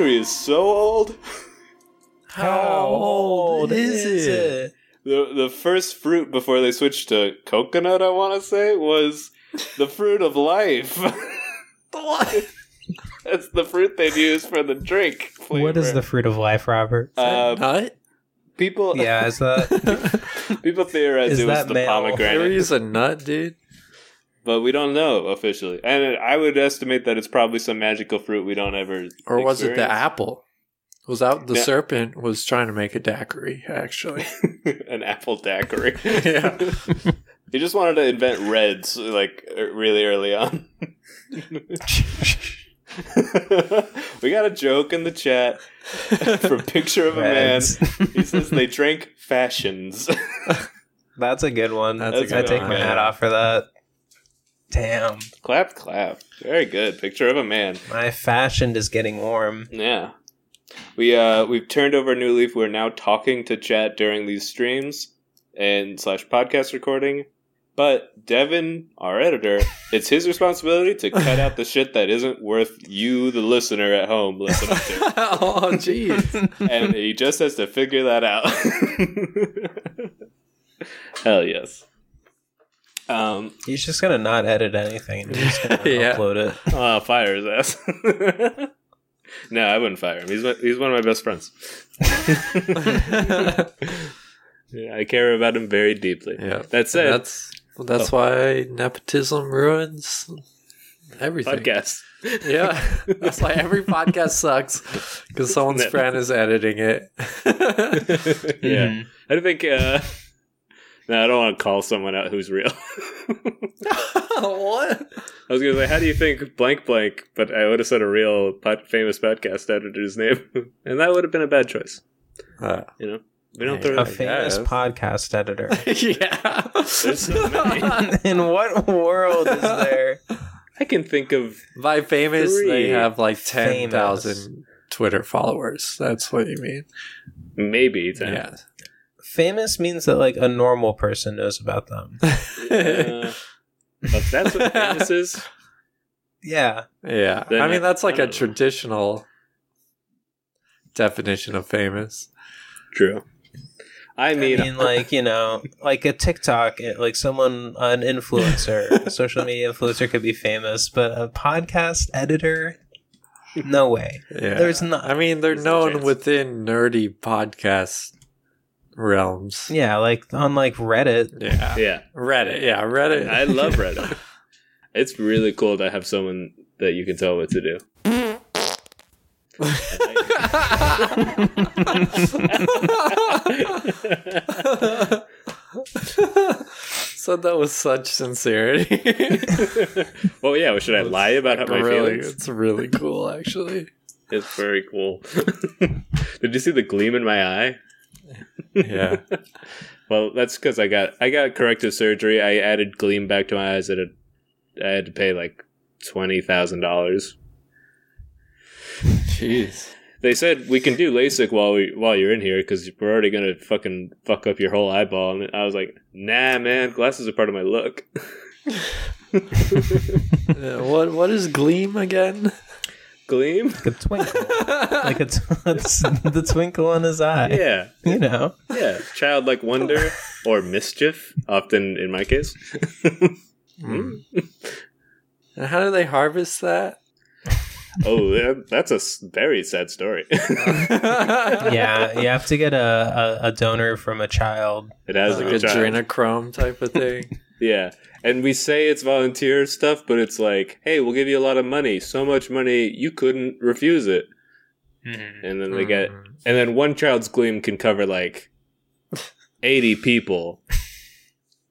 The is so old. How old is it? The the first fruit before they switched to coconut, I want to say, was the fruit of life. That's the fruit they'd use for the drink. What is the fruit of life, Robert? Uh, nut? people? yeah, is that people theorize Is it was that the male? pomegranate. There is a nut, dude. But we don't know officially. And I would estimate that it's probably some magical fruit we don't ever. Or was it the apple? Was out the Yeah. serpent was trying to make a daiquiri? Actually, An apple daiquiri. Yeah. he just wanted to invent reds like er- really early on. we got a joke in the chat from picture of a man. He says they drank fashions. That's a good one. That's a I good take one, my hat off for that. Damn, clap, clap. Very good. Picture of a man. my fashion is getting warm. Yeah. We uh we've turned over a new leaf. We're now talking to chat during these streams and slash podcast recording. But Devin, our editor, it's his responsibility to cut out the shit that isn't worth you, the listener at home, listening to. oh jeez. And he just has to figure that out. Hell yes. Um, He's just gonna not edit anything and he's gonna Yeah. upload it. I'll fire his ass. no, I wouldn't fire him. He's my, he's one of my best friends. Yeah, I care about him very deeply. yeah, That said, that's that's why nepotism ruins everything. podcast. Yeah, that's why every podcast sucks because someone's Nep- friend is editing it. yeah, Mhm. I think. Uh, no, I don't want to call someone out who's real. what? I was gonna say, how do you think blank blank? But I would have said a real pod, famous podcast editor's name, and that would have been a bad choice. Uh, You know, we don't Yeah. A famous guess. podcast editor. yeah. There's so many. In what world is there? I can think of By famous, Three. they have like Famous. 10,000 Twitter followers. That's what you mean. maybe ten. Yeah. Famous means that like a normal person knows about them. Uh, but that's what famous is. Yeah. yeah. Then I I- mean, that's like a know. traditional definition of famous. True. I I mean, mean, like you know, like a TikTok, like someone, an influencer, a social media influencer could be famous, but a podcast editor, no way. Yeah. There's not. I mean, they're There's known within nerdy podcast realms. Yeah, like on like Reddit. Yeah. yeah, Reddit. Yeah. Reddit. I love Reddit. It's really cool to have someone that you can tell what to do. Said that with such sincerity. well, yeah. Should I lie about how my really, feelings? it's really cool, actually. It's very cool. Did you see the gleam in my eye? Yeah. Well, that's because I got I got corrective surgery. I added gleam back to my eyes. At a, I had to pay like twenty thousand dollars. Jeez. They said we can do LASIK while we while you're in here because we're already gonna fucking fuck up your whole eyeball. And I was like, Nah, man, glasses are part of my look. Uh, what What is Gleam again? Gleam, Like a twinkle, like a t- the twinkle in his eye. yeah, You know, yeah, childlike wonder or mischief. Often in my case, Hmm. And how do they harvest that? oh, that's a very sad story. yeah, you have to get a, a, a donor from a child. it has like like a a child. adrenochrome type of thing. Yeah. And we say it's volunteer stuff, but it's like, hey, we'll give you a lot of money. So much money, you couldn't refuse it. And then they get, Mm. and then one child's gleam can cover like 80 people.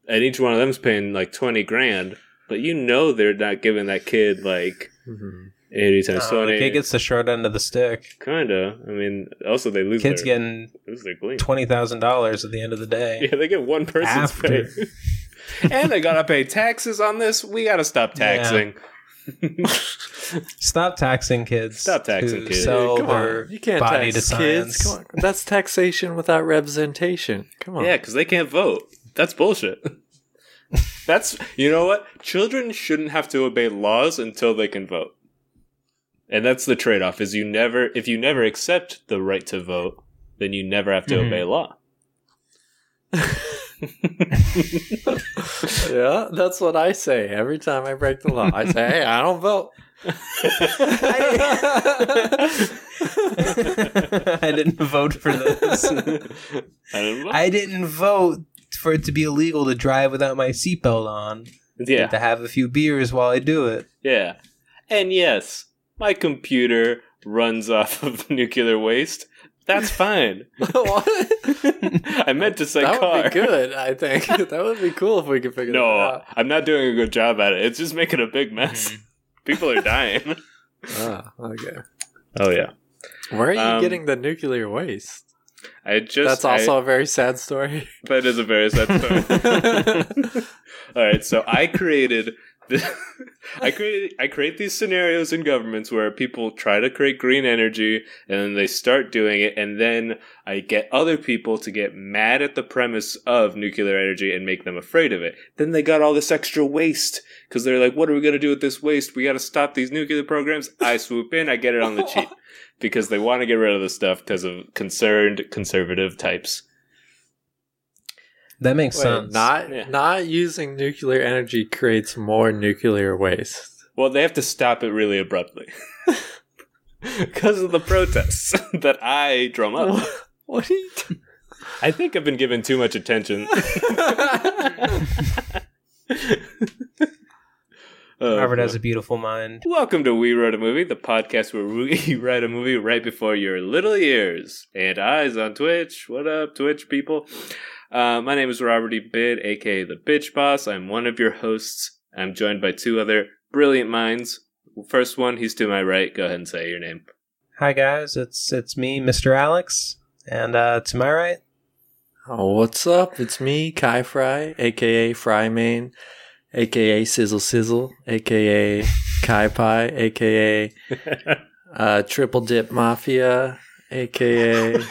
And each one of them's paying like 20 grand. But you know they're not giving that kid like Mhm. 80 times Oh, the 20. kid gets the short end of the stick. Kinda. I mean, also they lose Kid's their, getting lose their gleam. twenty thousand dollars at the end of the day. Yeah, they get one person's After. pay. and they gotta pay taxes on this. We gotta stop taxing. Stop taxing kids. Stop taxing kids. Sell Come on, you can't body tax to kids. Come on, that's taxation without representation. Come on. Yeah, because they can't vote. That's bullshit. That's you know what? Children shouldn't have to obey laws until they can vote. And that's the trade off is you never if you never accept the right to vote, then you never have to Mhm. obey law. yeah, that's what I say every time I break the law. I say, "Hey, I don't vote." I didn't vote for this. I don't know. I didn't vote for it to be illegal to drive without my seatbelt on. yeah. To have a few beers while I do it. Yeah. And yes, my computer runs off of nuclear waste. That's fine. I meant to say that car. would be good. I think that would be cool if we could figure that out. No. I'm not doing a good job at it. It's just making a big mess. People are dying. Ah, okay. oh yeah. Where are you Um, getting the nuclear waste? I just That's also a very sad story. that is a very sad story. All right, so I created the, I created I create these scenarios in governments where people try to create green energy and then they start doing it and then I get other people to get mad at the premise of nuclear energy and make them afraid of it. Then they got all this extra waste because they're like, "What are we going to do with this waste? We got to stop these nuclear programs." I swoop in, I get it on the cheap because they want to get rid of the stuff because of concerned conservative types. That makes Wait, sense. not Yeah. not using nuclear energy creates more nuclear waste. Well, they have to stop it really abruptly. Because of the protests that I drum up. What are you? T- I think I've been given too much attention. Oh, Robert has a beautiful mind. Welcome to We Wrote a Movie, the podcast where we write a movie right before your little ears and eyes on Twitch. What up, Twitch people? Uh, my name is Robert E. Bid, aka the Bitch Boss. I'm one of your hosts. I'm joined by two other brilliant minds. First one, he's to my right. Go ahead and say your name. Hi guys, it's it's me, Mr. Alex, and uh, to my right, oh, what's up? It's me, Kai Fry, aka Fry Main, aka Sizzle Sizzle, aka Kai Pie, aka uh, Triple Dip Mafia, aka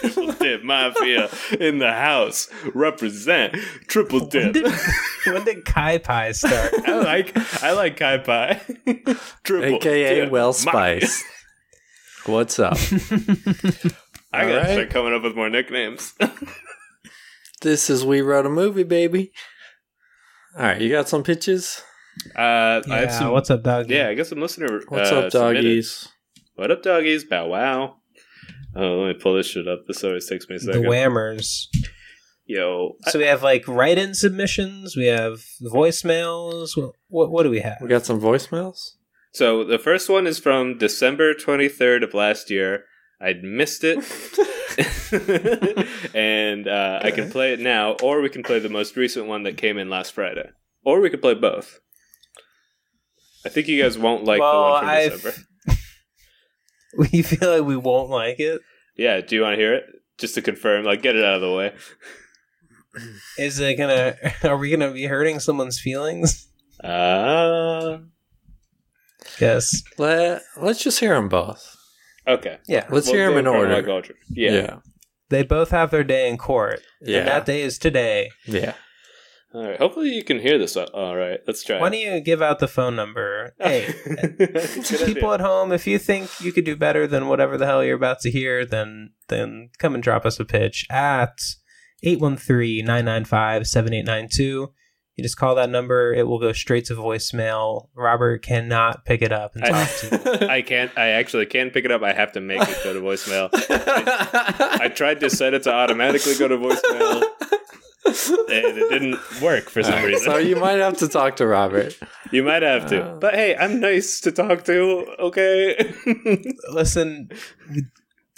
Triple Dip Mafia in the house. Represent Triple Dip. when did Kai Pie start? I like I like Kai Pie. Triple aka Dip Well Mafia. Spice. What's up? I gotta Alright. start coming up with more nicknames. This is We Wrote a Movie, baby. All right, you got some pitches? Uh, I have yeah, some. what's up, dog? yeah, I got some listener. What's uh, up, submitted. doggies? What up, doggies? Bow wow. Oh, let me pull this shit up. This always takes me a second. the whammers. Yo, So we have like write-in submissions. We have voicemails. What what, what do we have? We got some voicemails? so the first one is from December twenty third of last year. I'd missed it. and uh, I can play it now, or we can play the most recent one that came in last Friday, or we could play both. I think you guys won't like the one from I've- December. We feel like we won't like it. Yeah, do you want to hear it? Just to confirm, like, get it out of the way. Is it gonna? Are we gonna be hurting someone's feelings? Uh, Yes. Let, let's just hear them both. okay. Yeah. Let's We'll hear them in order. order. Yeah. Yeah. They both have their day in court. Yeah. And that day is today. yeah. All right. Hopefully you can hear this. Uh, all right. Let's try. Why don't you give out the phone number? Hey, people at home, if you think you could do better than whatever the hell you're about to hear, then then come and drop us a pitch at 813-995-7892. You just call that number, it will go straight to voicemail. Robert cannot pick it up and talk to you. I can't. I actually can't pick it up. I have to make it go to voicemail. I tried to set it to automatically go to voicemail, and it didn't work for some reason. so you might have to talk to Robert. You might have to. Uh. but hey, I'm nice to talk to. Okay, Listen, we'd-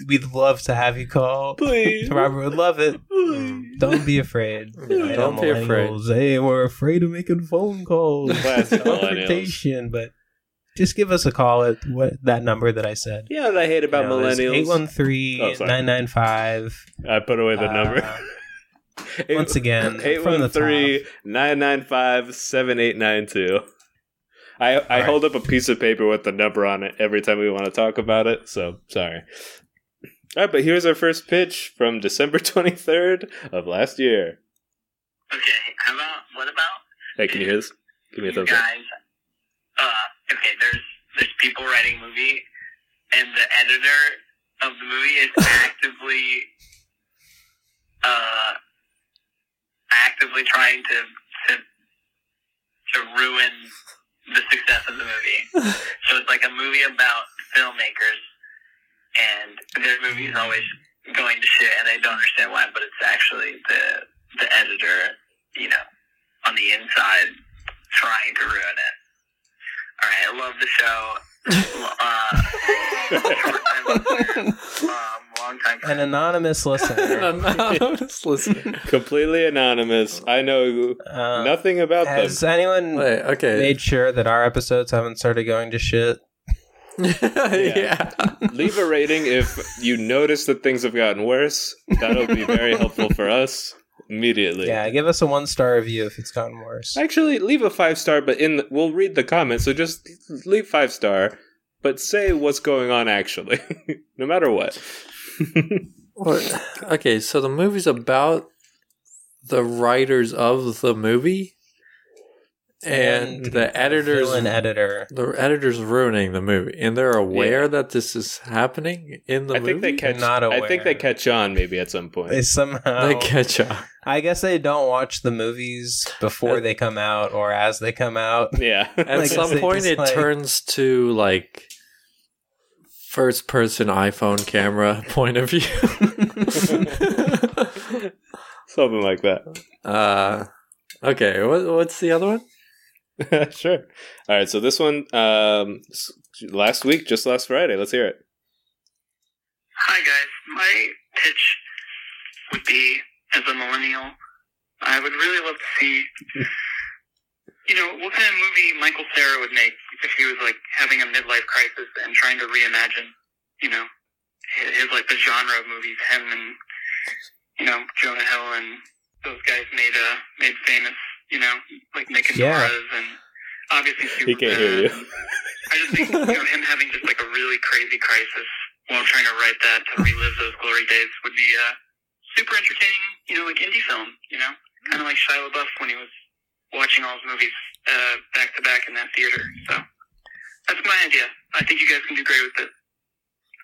we'd love to have you call. please. Robert would love it. Please. Don't be afraid. Yeah, don't be afraid. Hey, we're afraid of making phone calls. Millennials. Confrontation, but just give us a call at what that number that I said. Yeah, know what I hate about millennials? 813-995. I put away the Uh, number. once again, from the 813-995-7892. I, I right. hold up a piece of paper with the number on it every time we want to talk about it, so sorry. All right, but here's our first pitch from December 23rd of last year. Okay, how about what about Hey, can you hear this? Give me a you thumbs up. guys okay, there's there's people writing a movie, and the editor of the movie is actively, uh, actively trying to to to ruin the success of the movie. so it's like a movie about filmmakers, and their movie is always going to shit, and they don't understand why, but it's actually the the editor, you know, on the inside trying to ruin it. All right, I love the show. Uh, short time listener, um, long time An anonymous listener. Anonymous listener. Completely anonymous. I know Uh, nothing about them. has anyone Wait, okay. made sure that our episodes haven't started going to shit? yeah. Leave a rating if you notice that things have gotten worse. That'll be very helpful for us immediately. Yeah, give us a one star review if it's gotten worse. Actually, leave a five star, but in the, we'll read the comments. So just leave five star, but say what's going on actually, no matter what. What- okay, so the movie's about the writers of the movie, and the editors, Villain editor. the editors ruining the movie, and they're aware Yeah. that this is happening in the I movie. think they catch. Not aware. I think they catch on maybe at some point. They somehow. They catch up. I guess they don't watch the movies before they come out or as they come out. yeah. At Like, some point, it like- turns to like first person iPhone camera point of view. Something like that. uh, okay, what, what's the other one? sure. All right. So this one, um, last week, just last Friday. Let's hear it. Hi guys, my pitch would be as a millennial, I would really love to see, you know, what kind of movie Michael Cera would make if he was like having a midlife crisis and trying to reimagine, you know, his, his like the genre of movies him and you know Jonah Hill and those guys made uh made famous, you know, like making Yeah. Noras and obviously He can't hear you. I just think you know him having just like a really crazy crisis while trying to write that to relive those glory days would be uh, super entertaining. You know, like indie film. You know, kind of like Shia LaBeouf when he was watching all his movies uh, back to back in that theater. So that's my idea. I think you guys can do great with it.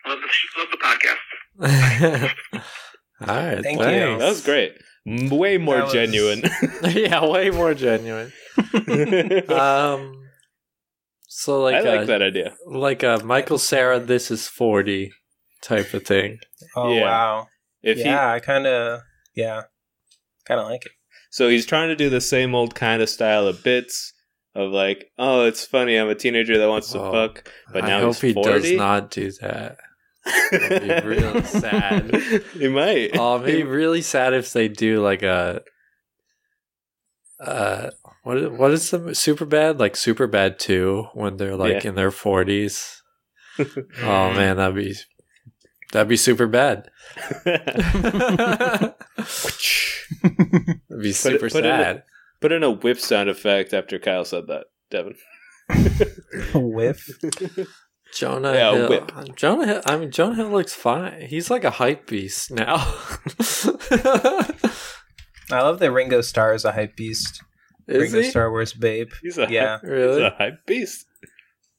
Love the love the podcast. All right, Thank you. That was great. Way more was- genuine. yeah, way more genuine. Um, so like, I like a, that idea. like a Michael Cera, this is forty type of thing. Oh Yeah. wow. If yeah, he, I kind of yeah, kind of like it. so he's trying to do the same old kind of style of bits of like, oh, it's funny. I'm a teenager that wants to Oh, fuck, but I now hope he's he 40. does not do that. That'd be real sad. he might. Oh, it'd be really sad if they do like a. Uh, what is, what is the super bad like super bad two when they're like Yeah. in their forties? oh man, that'd be that'd be super bad. that'd be super put in a- sad. Put in a whip sound effect after Kyle said that, Devin. Whiff. Jonah Yeah, Hill. whip. Jonah Hill. I mean, Jonah Hill looks fine. He's like a hype beast now. I love that Ringo Starr is a hype beast. Is Ringo he? Starr wears Babe. He's a Yeah. he's Really? a hype beast.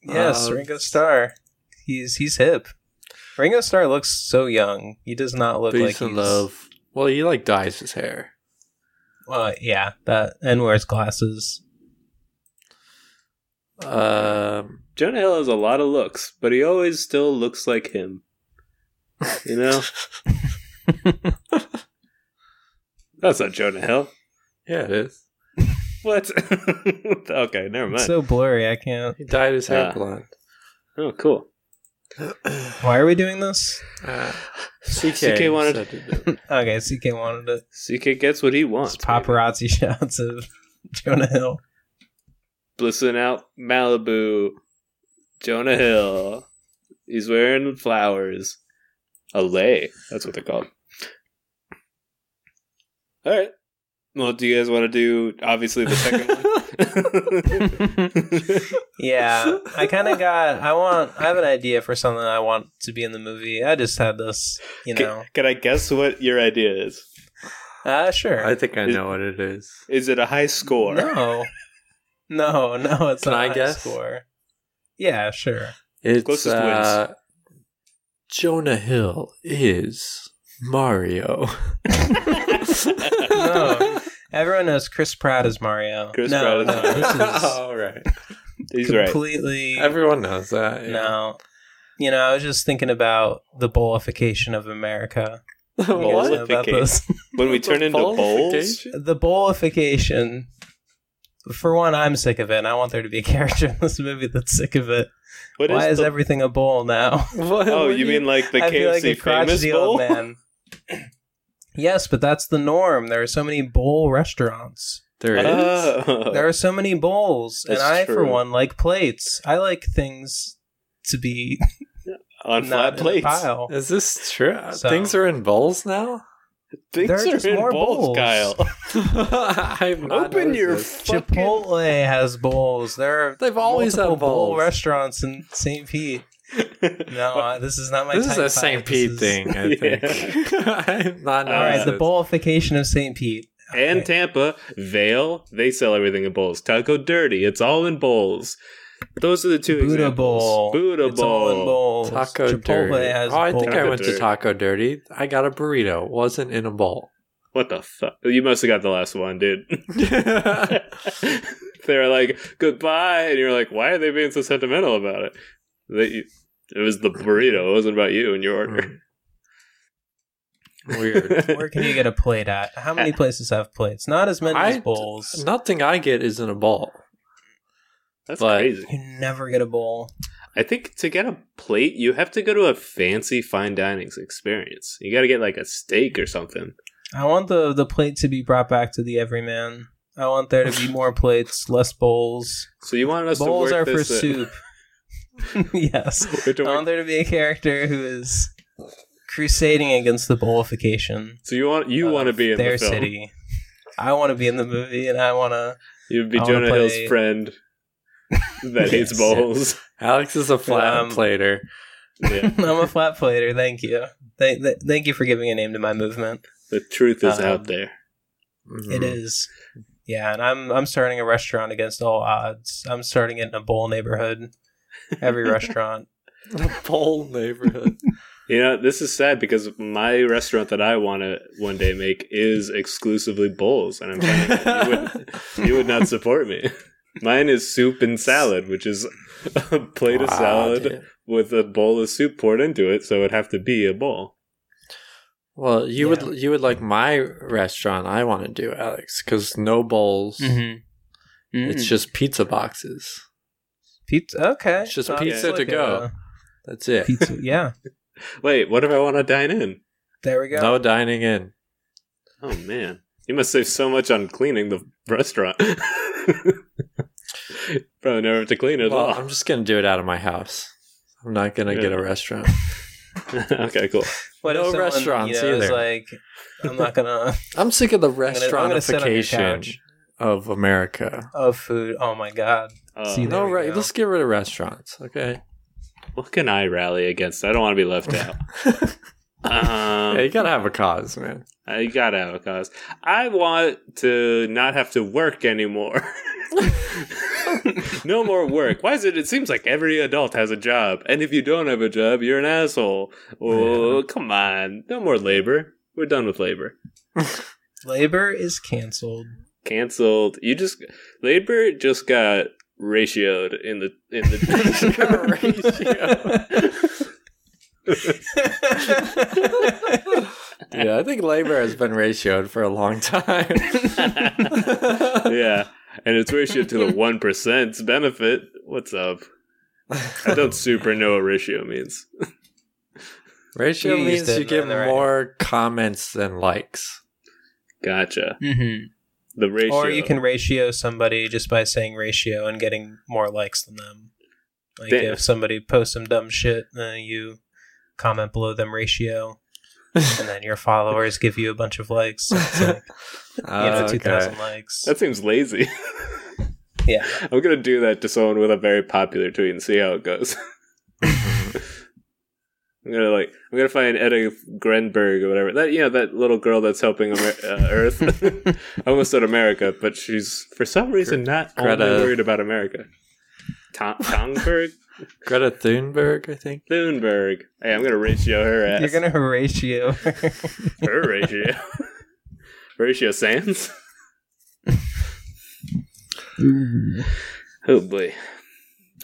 Yes, Um, Ringo Starr. He's he's hip. Ringo Starr looks so young. He does not look Peace like and he's. love. Well, he like dyes his hair. Well, yeah, that and wears glasses. Um, Jonah Hill has a lot of looks, but he always still looks like him. You know? That's not Jonah Hill. yeah, it is. What? okay, never mind. It's so blurry. I can't. He dyed his hair Ah. blonde. oh, cool. Why are we doing this? Uh, CK, CK wanted- to do it. Okay, CK wanted it. CK gets what he wants. It's paparazzi shots of Jonah Hill. Blissing out Malibu. Jonah Hill. He's wearing flowers. A lei. That's what they're called. All right. Well, do you guys want to do obviously the second one? Yeah, I kind of got. I want. I have an idea for something I want to be in the movie. I just had this, you Can, know. can I guess what your idea is? Uh sure. I think I know what it is. Is it a high score? No, no, no. It's Can not I a high guess? Score. Yeah, sure. It's Closest wins. uh, Jonah Hill is Mario. No, everyone knows Chris Pratt is Mario. Chris no, Pratt is no, Mario. this is All right. He's right. completely. Everyone knows that. yeah. No, you know, I was just thinking about the bowlification of America. You guys what? know about this? When we turn into bowls, the bowlification. For one, I'm sick of it, and I want there to be a character in this movie that's sick of it. what Why is the- everything a bowl now? What- Oh, what you mean like the I feel KFC like a famous crotchety old bowl? man. Yes, but that's the norm. There are so many bowl restaurants. there is? Oh. There are so many bowls, and That's I, for one, like plates. I like things to be on not flat in a plates. pile. Is this true? So- Things are in bowls now? Things There are are just in more bowls, bowls. Kyle. I've not Open your noticed this. fucking. Chipotle has bowls. There are They've always multiple had bowl bowls. restaurants in St. Pete. No, uh, this is not my. This is type a St. Pete This is- thing, I think. I've not All All right, the this. bowlification of St. Pete. and Okay. Tampa, Vale, they sell everything in bowls. Taco Dirty, it's all in bowls. Those are the two Buddha examples. bowl. Buddha It's all in bowl. bowls. Taco Chipotle Dirty. has oh, I think I went Dirty. to Taco Dirty. I got a burrito. Wasn't in a bowl. What the fuck? You must have got the last one, dude. They're like, goodbye. And you're like, why are they being so sentimental about it? They, it was the burrito. It wasn't about you and your order. Weird. Where can you get a plate at? How many places have plates? Not as many I- as bowls. Nothing I get is in a bowl. That's But- crazy. You never get a bowl. I think to get a plate, you have to go to a fancy fine dining experience. You got to get like a steak or something. I want the the plate to be brought back to the everyman. I want there to be more plates, less bowls. So you wanted us Bowls to are work for this, uh, soup. yes. I want there to be a character who is crusading against the bowlification. so you want you want to be in their the film. city. I want to be in the movie, and I want to. You'd be I wanna Jonah play- Hill's friend that hates Yes. bowls. Alex is a flat Um, plater. Yeah. I'm a flat plater. Thank you. Thank, th- thank you for giving a name to my movement. The truth is Um, out there. Mhm. It is. Yeah, and I'm I'm starting a restaurant against all odds. I'm starting it in a bowl neighborhood. Every restaurant. a bowl neighborhood. You know, this is sad because my restaurant that I want to one day make is exclusively bowls, and I'm finding you would, you would not support me. Mine is soup and salad, which is a plate of salad dude. with a bowl of soup poured into it, so it'd have to be a bowl. Well, you Yeah. would you would like my restaurant. I want to do Alex because no bowls. Mm-hmm. It's just pizza boxes. Pizza. Okay, It's just So pizza it's to go. That's it. Pizza. Yeah, Wait, what if I want to dine in? there we go. No dining in. Oh man, you must save so much on cleaning the restaurant. Probably never have to clean it at Well, all. I'm just gonna do it out of my house. I'm not gonna get a restaurant. okay, cool. What if no someone, restaurants you know, either. like, I'm not gonna I'm sick of the I'm gonna, I'm gonna sit on your restaurantification couch of America. of food. Oh my god. Uh, See, No, right? go. Let's get rid of restaurants, okay? what can I rally against? I don't want to be left out. Um, yeah, you gotta have a cause, man. I gotta have a cause. I want to not have to work anymore. no more work. Why is it? It seems like every adult has a job, and if you don't have a job, you're an asshole. Oh, come on! No more labor. We're done with labor. Labor is canceled. Cancelled. You just labor just got ratioed in the in the yeah, I think labor has been ratioed for a long time. yeah, and it's ratioed to the one percent's benefit. What's up? I don't super know what ratio means. Ratio You means you get more comments than likes. Gotcha. mm-hmm. The ratio. Or you can ratio somebody just by saying ratio and getting more likes than them. Like Damn. if somebody posts some dumb shit, then you comment below them ratio, and then your followers give you a bunch of likes. So it's like, you know, Oh, two okay. thousand likes. That seems lazy. yeah. I'm gonna do that to someone with a very popular tweet and see how it goes. I'm gonna like I'm gonna find Etta Grenberg or whatever that you know that little girl that's helping Amer- uh, Earth. I almost said America, but she's for some reason not Greta- only worried about America. Con- Kongberg? Greta Thunberg, I think. Thunberg. Hey, I'm gonna ratio her ass. You're gonna ratio. her ratio. ratio Sanz. Oh boy.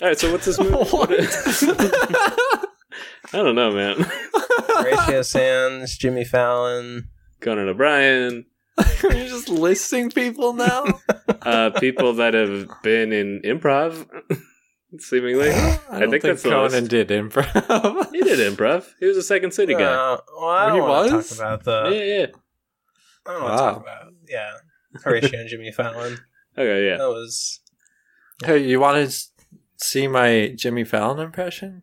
All right, so what's this movie? What? I don't know, man. Horatio Sanz, Jimmy Fallon. Conan O'Brien, You're you just listing people now? uh, people that have been in improv, seemingly. I, I don't think that's the Conan list. did improv. He did improv. He was a Second City guy. Uh, well, I don't want to was? talk about the. yeah, yeah. I don't want to Wow. talk about. Yeah, Horatio and Jimmy Fallon. Okay, yeah. That was. hey, you want to see my Jimmy Fallon impression?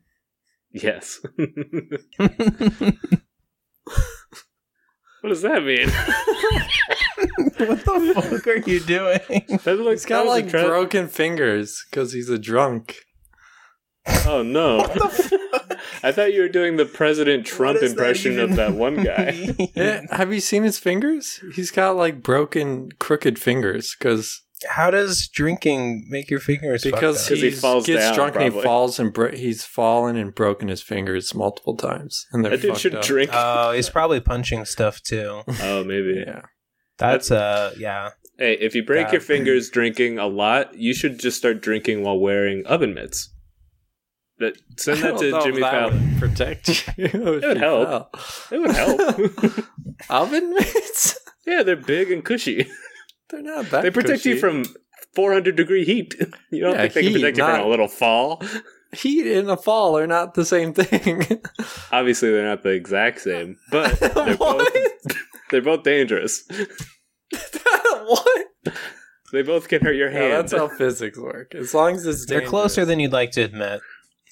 Yes. what does that mean? what the fuck are you doing? That looks He's got like incredible. broken fingers because he's a drunk. Oh no! I thought you were doing the President Trump What does that impression of that one guy. Yeah, eh, have you seen his fingers? He's got like broken, crooked fingers because How does drinking make your fingers? because up? he he falls gets down, drunk and probably. he falls and bro- he's fallen and broken his fingers multiple times and they're That dude fucked should up. drink. Oh, he's probably punching stuff too. oh, maybe. Yeah, That's uh, yeah. Hey, if you break God. your fingers drinking a lot, you should just start drinking while wearing oven mitts. That send I that don't to if Jimmy that Fallon. would protect you. It would help. It would help. Oven mitts? yeah, they're big and cushy. They're not that. They protect you from 400 degree heat. You don't Yeah, think they can protect you not- from a little fall? heat and a fall are not the same thing. Obviously, they're not the exact same, but they're both they're both dangerous. what? They both can hurt your Yeah, that's how physics work. As long as it's They're closer than you'd like to admit.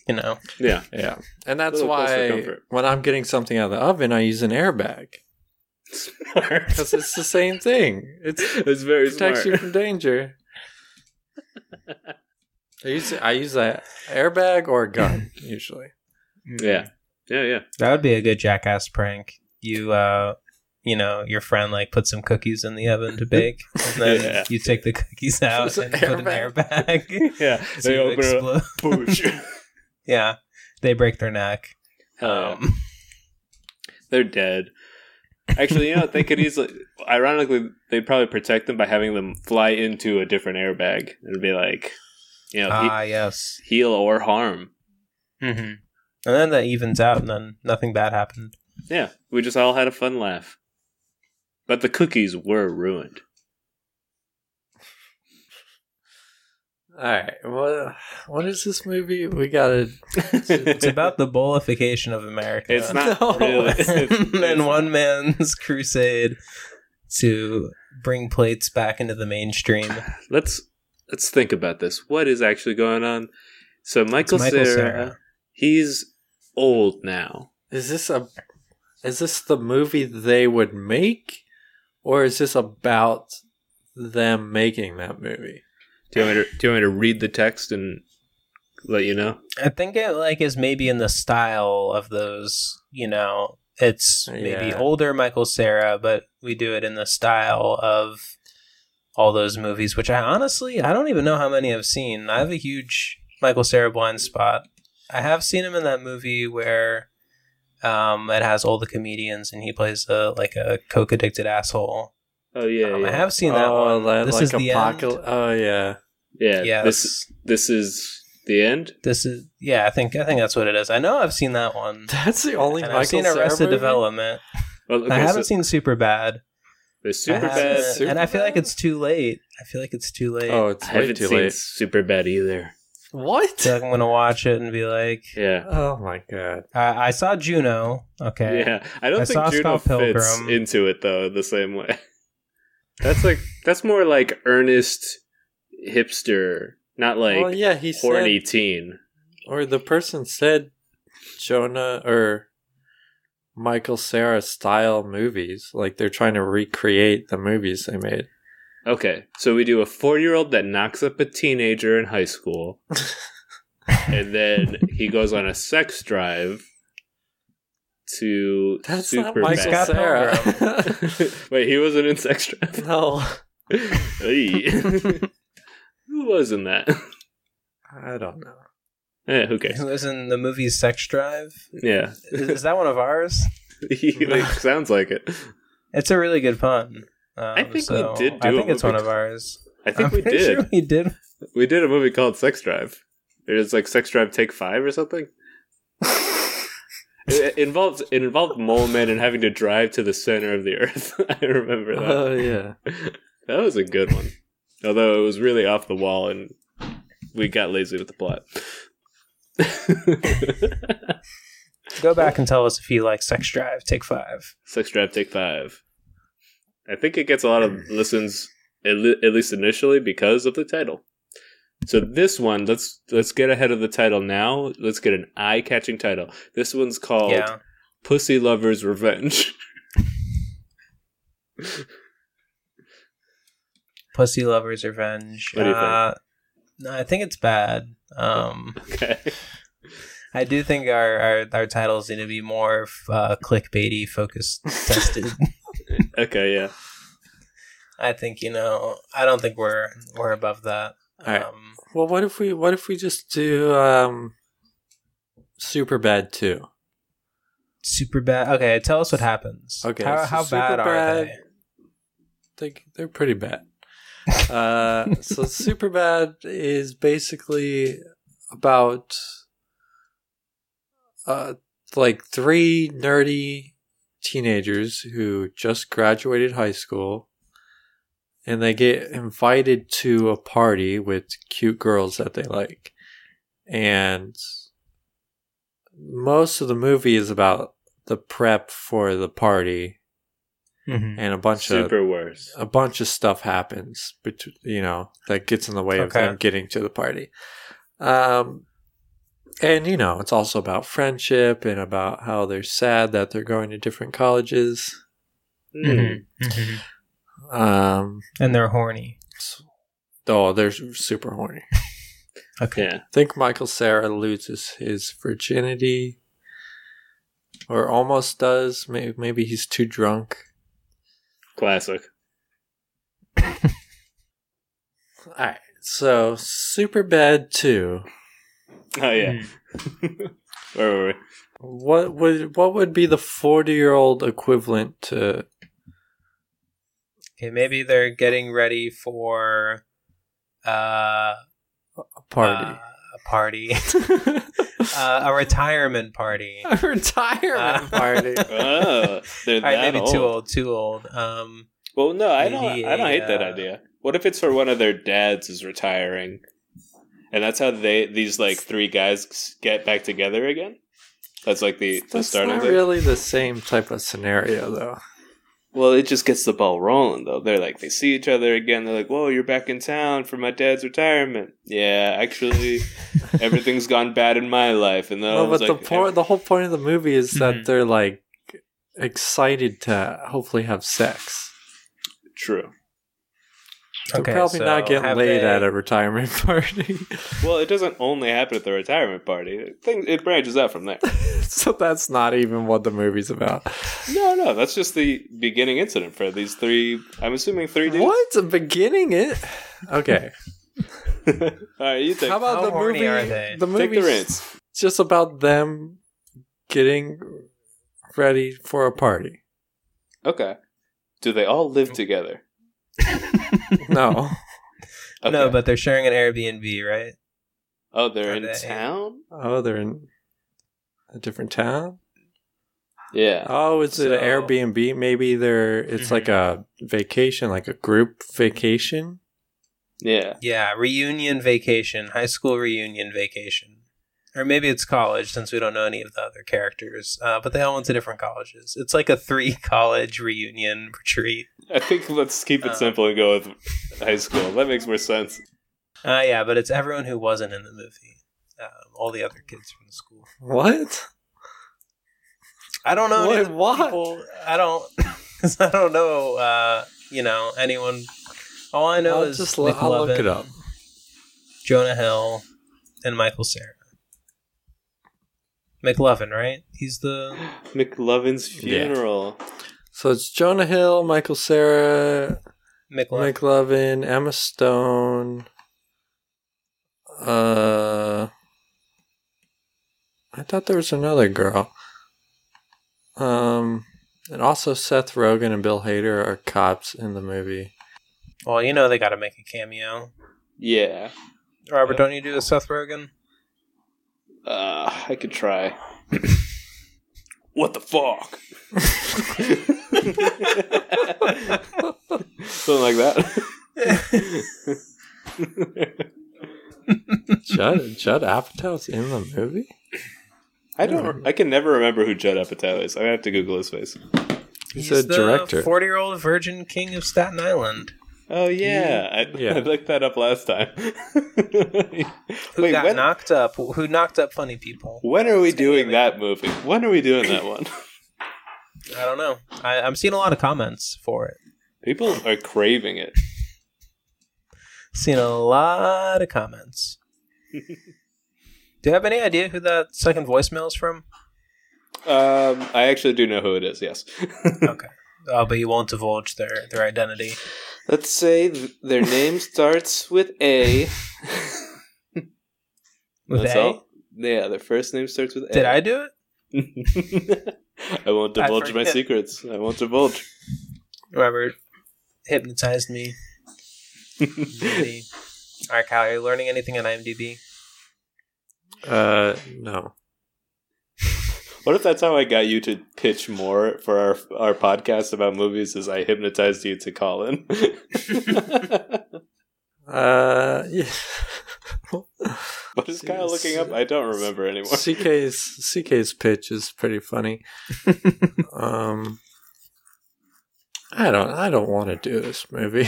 You know. yeah. Yeah, and that's why when I'm getting something out of the oven, I use an airbag Smart. because it's the same thing. It's It's very protects smart. you from danger. I use I use a airbag or a gun usually. Yeah. Yeah, yeah. That would be a good jackass prank. You uh you know, your friend like put some cookies in the oven to bake, and then Yeah. you take the cookies out It's an and put an airbag. airbag. Yeah. so They you open it up. explode. Yeah, they break their neck. Hell. Um, They're dead. Actually, you know, they could easily. Ironically, they'd probably protect them by having them fly into a different airbag. It'd be like, you know, he- ah, yes. heal or harm. Mm-hmm. And then that evens out, and then nothing bad happened. Yeah, we just all had a fun laugh. But the cookies were ruined. All right, what what is this movie? We got it. It's about the bowlification of America. It's not No. really. It's, and one man's crusade to bring plates back into the mainstream. let's let's think about this. What is actually going on? So Michael, Michael Cera, Cera. he's old now. Is this a? Is this the movie they would make, or is this about them making that movie? Do you want me to, do you want me to read the text and let you know? I think it like is maybe in the style of those, you know, it's maybe Yeah. older Michael Cera, but we do it in the style of all those movies, which I honestly I don't even know how many I've seen. I have a huge Michael Cera blind spot. I have seen him in that movie where um it has all the comedians and he plays a like a coke addicted asshole. Oh yeah, Um, I have seen that oh, one. that- this like is the apocal- end. Oh yeah, yeah. Yeah, This this is the end. This is yeah, I think I think that's what it is. I know I've seen that one. that's the only And I've seen Cera Arrested movie? Development. Well, okay, I haven't so seen Super Bad. there's super bad. Super and I feel like it's too late. I feel like it's too late. Oh, it's way haven't too seen late. super bad either. What? feel like I'm gonna watch it and be like, Yeah. Oh my god. I, I saw Juno. Okay. Yeah, I don't I think saw Juno Scott fits Pilgrim. into it though the same way. That's like that's more like earnest hipster, not like well, yeah, he horny said, teen. or the person said Jonah or Michael Cera style movies. Like they're trying to recreate the movies they made. Okay, so we do a four-year-old that knocks up a teenager in high school, and then he goes on a sex drive to That's not super Michael Scott Cera. Wait, he wasn't in sex drive. no. Hey. Who was in that? I don't know. Eh, who cares? Who was in the movie Sex Drive? Yeah, Is, is that one of ours? It sounds like it. It's a really good pun. Um, I think we did do I a think it's one of ours. I think I'm we did. Sure we did. We did a movie called Sex Drive. There's like Sex Drive Take Five or something. It, it involved it involved mole men and having to drive to the center of the earth. I remember that. Oh yeah. that was a good one. Although it was really off the wall and we got lazy with the plot. Go back and tell us if you like Sex Drive. Take five. Sex Drive Take Five. I think it gets a lot of listens, at, le- at least initially, because of the title. So this one, let's let's get ahead of the title now. Let's get an eye-catching title. This one's called Yeah. "Pussy Lover's Revenge." Pussy Lover's Revenge. What do you think? Uh, no, I think it's bad. Um, okay. I do think our, our, our titles need to be more uh, clickbaity, focus tested. Okay. Yeah. I think you know. I don't think we're we're above that. All right. Um, Well, what if we what if we just do um, super bad too? super bad. Okay, tell us what happens. Okay, how, so how bad Superbad- are they? They they're pretty bad. Uh, so super bad is basically about uh like three nerdy teenagers who just graduated high school and they get invited to a party with cute girls that they like and most of the movie is about the prep for the party Mhm. and a bunch of Super worse. a bunch of stuff happens, bet- you know, that gets in the way of them getting to the party. Um, and you know, it's also about friendship and about how they're sad that they're going to different colleges. Hmm. Mhm. Um, And they're horny. oh, they're super horny. Okay. Yeah. I think Michael Cera loses his virginity, or almost does. Maybe, maybe he's too drunk. Classic. All right, so super bad too. Oh yeah. Where were we? What would what would be the forty year old equivalent to Okay, maybe they're getting ready for uh, a party? uh, a party, uh, a retirement party. a retirement Uh, party. Oh, they're All right, that maybe too old, too old. Um, Well, no, I don't. Maybe I don't hate that uh, idea. What if it's for one of their dads is retiring, and that's how they these like three guys get back together again? That's like the the start not of it. Not really the same type of scenario, though. Well, it just gets the ball rolling though. They're like they see each other again. They're like, "Whoa, you're back in town for my dad's retirement." Yeah, actually, everything's gone bad in my life, and then I No, was but the like, point, the whole point of the movie is that Mhm. they're like excited to hopefully have sex. True. They're Okay, probably so not getting laid they- at a retirement party. Well, it doesn't only happen at the retirement party. Things it branches out from there. so that's not even what the movie's about. No, no, that's just the beginning incident for these three. I'm assuming three dudes. What's a beginning? It okay. All right, you take. How about How the horny movie? are they? The Take the movie's reins. just about them getting ready for a party. Okay. Do they all live together? No. Okay. No, but they're sharing an Airbnb, right? oh, they're Are in they- town. Oh, they're in a different town. Yeah. Oh, is it an Airbnb? Maybe they're. It's Mhm. like a vacation, like a group vacation. Yeah. Yeah, reunion vacation, high school reunion vacation. Or maybe it's college since we don't know any of the other characters. Uh, but they all went to different colleges. It's like a three college reunion retreat. I think let's keep it Uh. simple and go with high school. That makes more sense. Uh, yeah, but it's everyone who wasn't in the movie. Um, all the other kids from the school. What? I don't know. any What- what? People, I don't. 'cause I don't know. Uh, you know anyone. All I know I'll is just lo- I'll look it up. Jonah Hill, and Michael Cera. McLovin, right? He's the McLovin's Yeah. funeral. So it's Jonah Hill, Michael Cera, McLovin. McLovin, Emma Stone, uh, I thought there was another girl. Um, and also Seth Rogen and Bill Hader are cops in the movie. Well, you know they got to make a cameo. Yeah. Robert, don't you do a Seth Rogen? Uh, I could try. what the fuck? Something like that. Judd Judd Apatow's in the movie. I don't. I can never remember who Judd Apatow is. I have to Google his face. He's, a director. Forty-year-old virgin king of Staten Island. Oh yeah, I, Yeah. I looked that up last time. Who Wait, got when, knocked up? Who knocked up funny people? when are we doing that movie? When are we doing that one? I don't know. I, I'm seeing a lot of comments for it. People are craving it. Seen a lot of comments. Do you have any idea who that second voicemail is from? Um, I actually do know who it is. Yes. Okay. Oh, but you won't divulge their, their identity. Let's say th- their name starts with A. With That's A? all. Yeah, their first name starts with A. Did I do it? I won't I divulge my secrets. I won't divulge. Robert hypnotized me. All right, Kyle, are you learning anything on IMDb? Uh, no. What if that's how I got you to pitch more for our our podcast about movies? Is I hypnotized you to call in? Uh, yeah. what is Kyle looking up? I don't remember anymore. CK's CK's pitch is pretty funny. um, I don't I don't want to do this movie.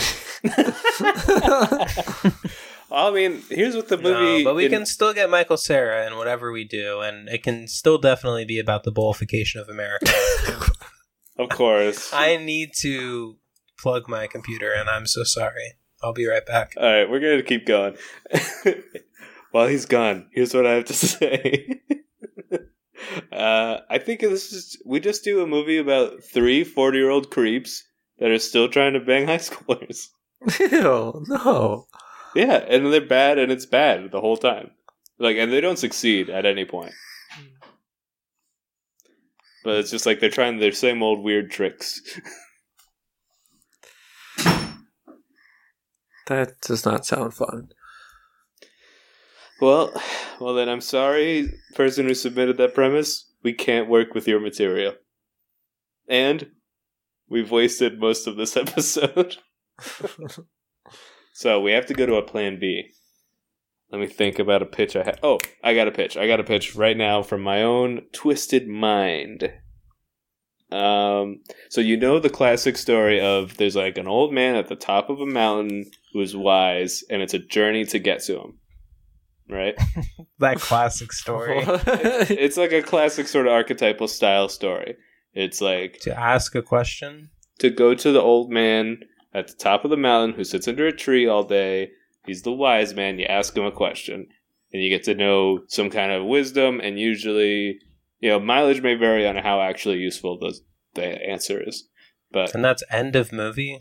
I mean, here's what the No, movie. but we in- can still get Michael Cera in whatever we do, and it can still definitely be about the bowlification of America. of course. I need to plug my computer, and I'm so sorry. I'll be right back. All right, we're gonna keep going. While he's gone, here's what I have to say. uh, I think this is we just do a movie about three 40 year old creeps that are still trying to bang high schoolers. Ew, no. Yeah, and they're bad, and it's bad the whole time. Like, and they don't succeed at any point. But it's just like they're trying their same old weird tricks. That does not sound fun. Well, well then I'm sorry, person who submitted that premise. We can't work with your material. And we've wasted most of this episode. so we have to go to a plan B. Let me think about a pitch I have. Oh, I got a pitch. I got a pitch right now from my own twisted mind. Um, so you know the classic story of there's like an old man at the top of a mountain who's wise, and it's a journey to get to him. Right? That classic story. it's like a classic sort of archetypal style story. It's like to ask a question. to go to the old man at the top of the mountain who sits under a tree all day. He's the wise man. You ask him a question, and you get to know some kind of wisdom. And usually, you know, mileage may vary on how actually useful the the answer is. But And that's end of movie.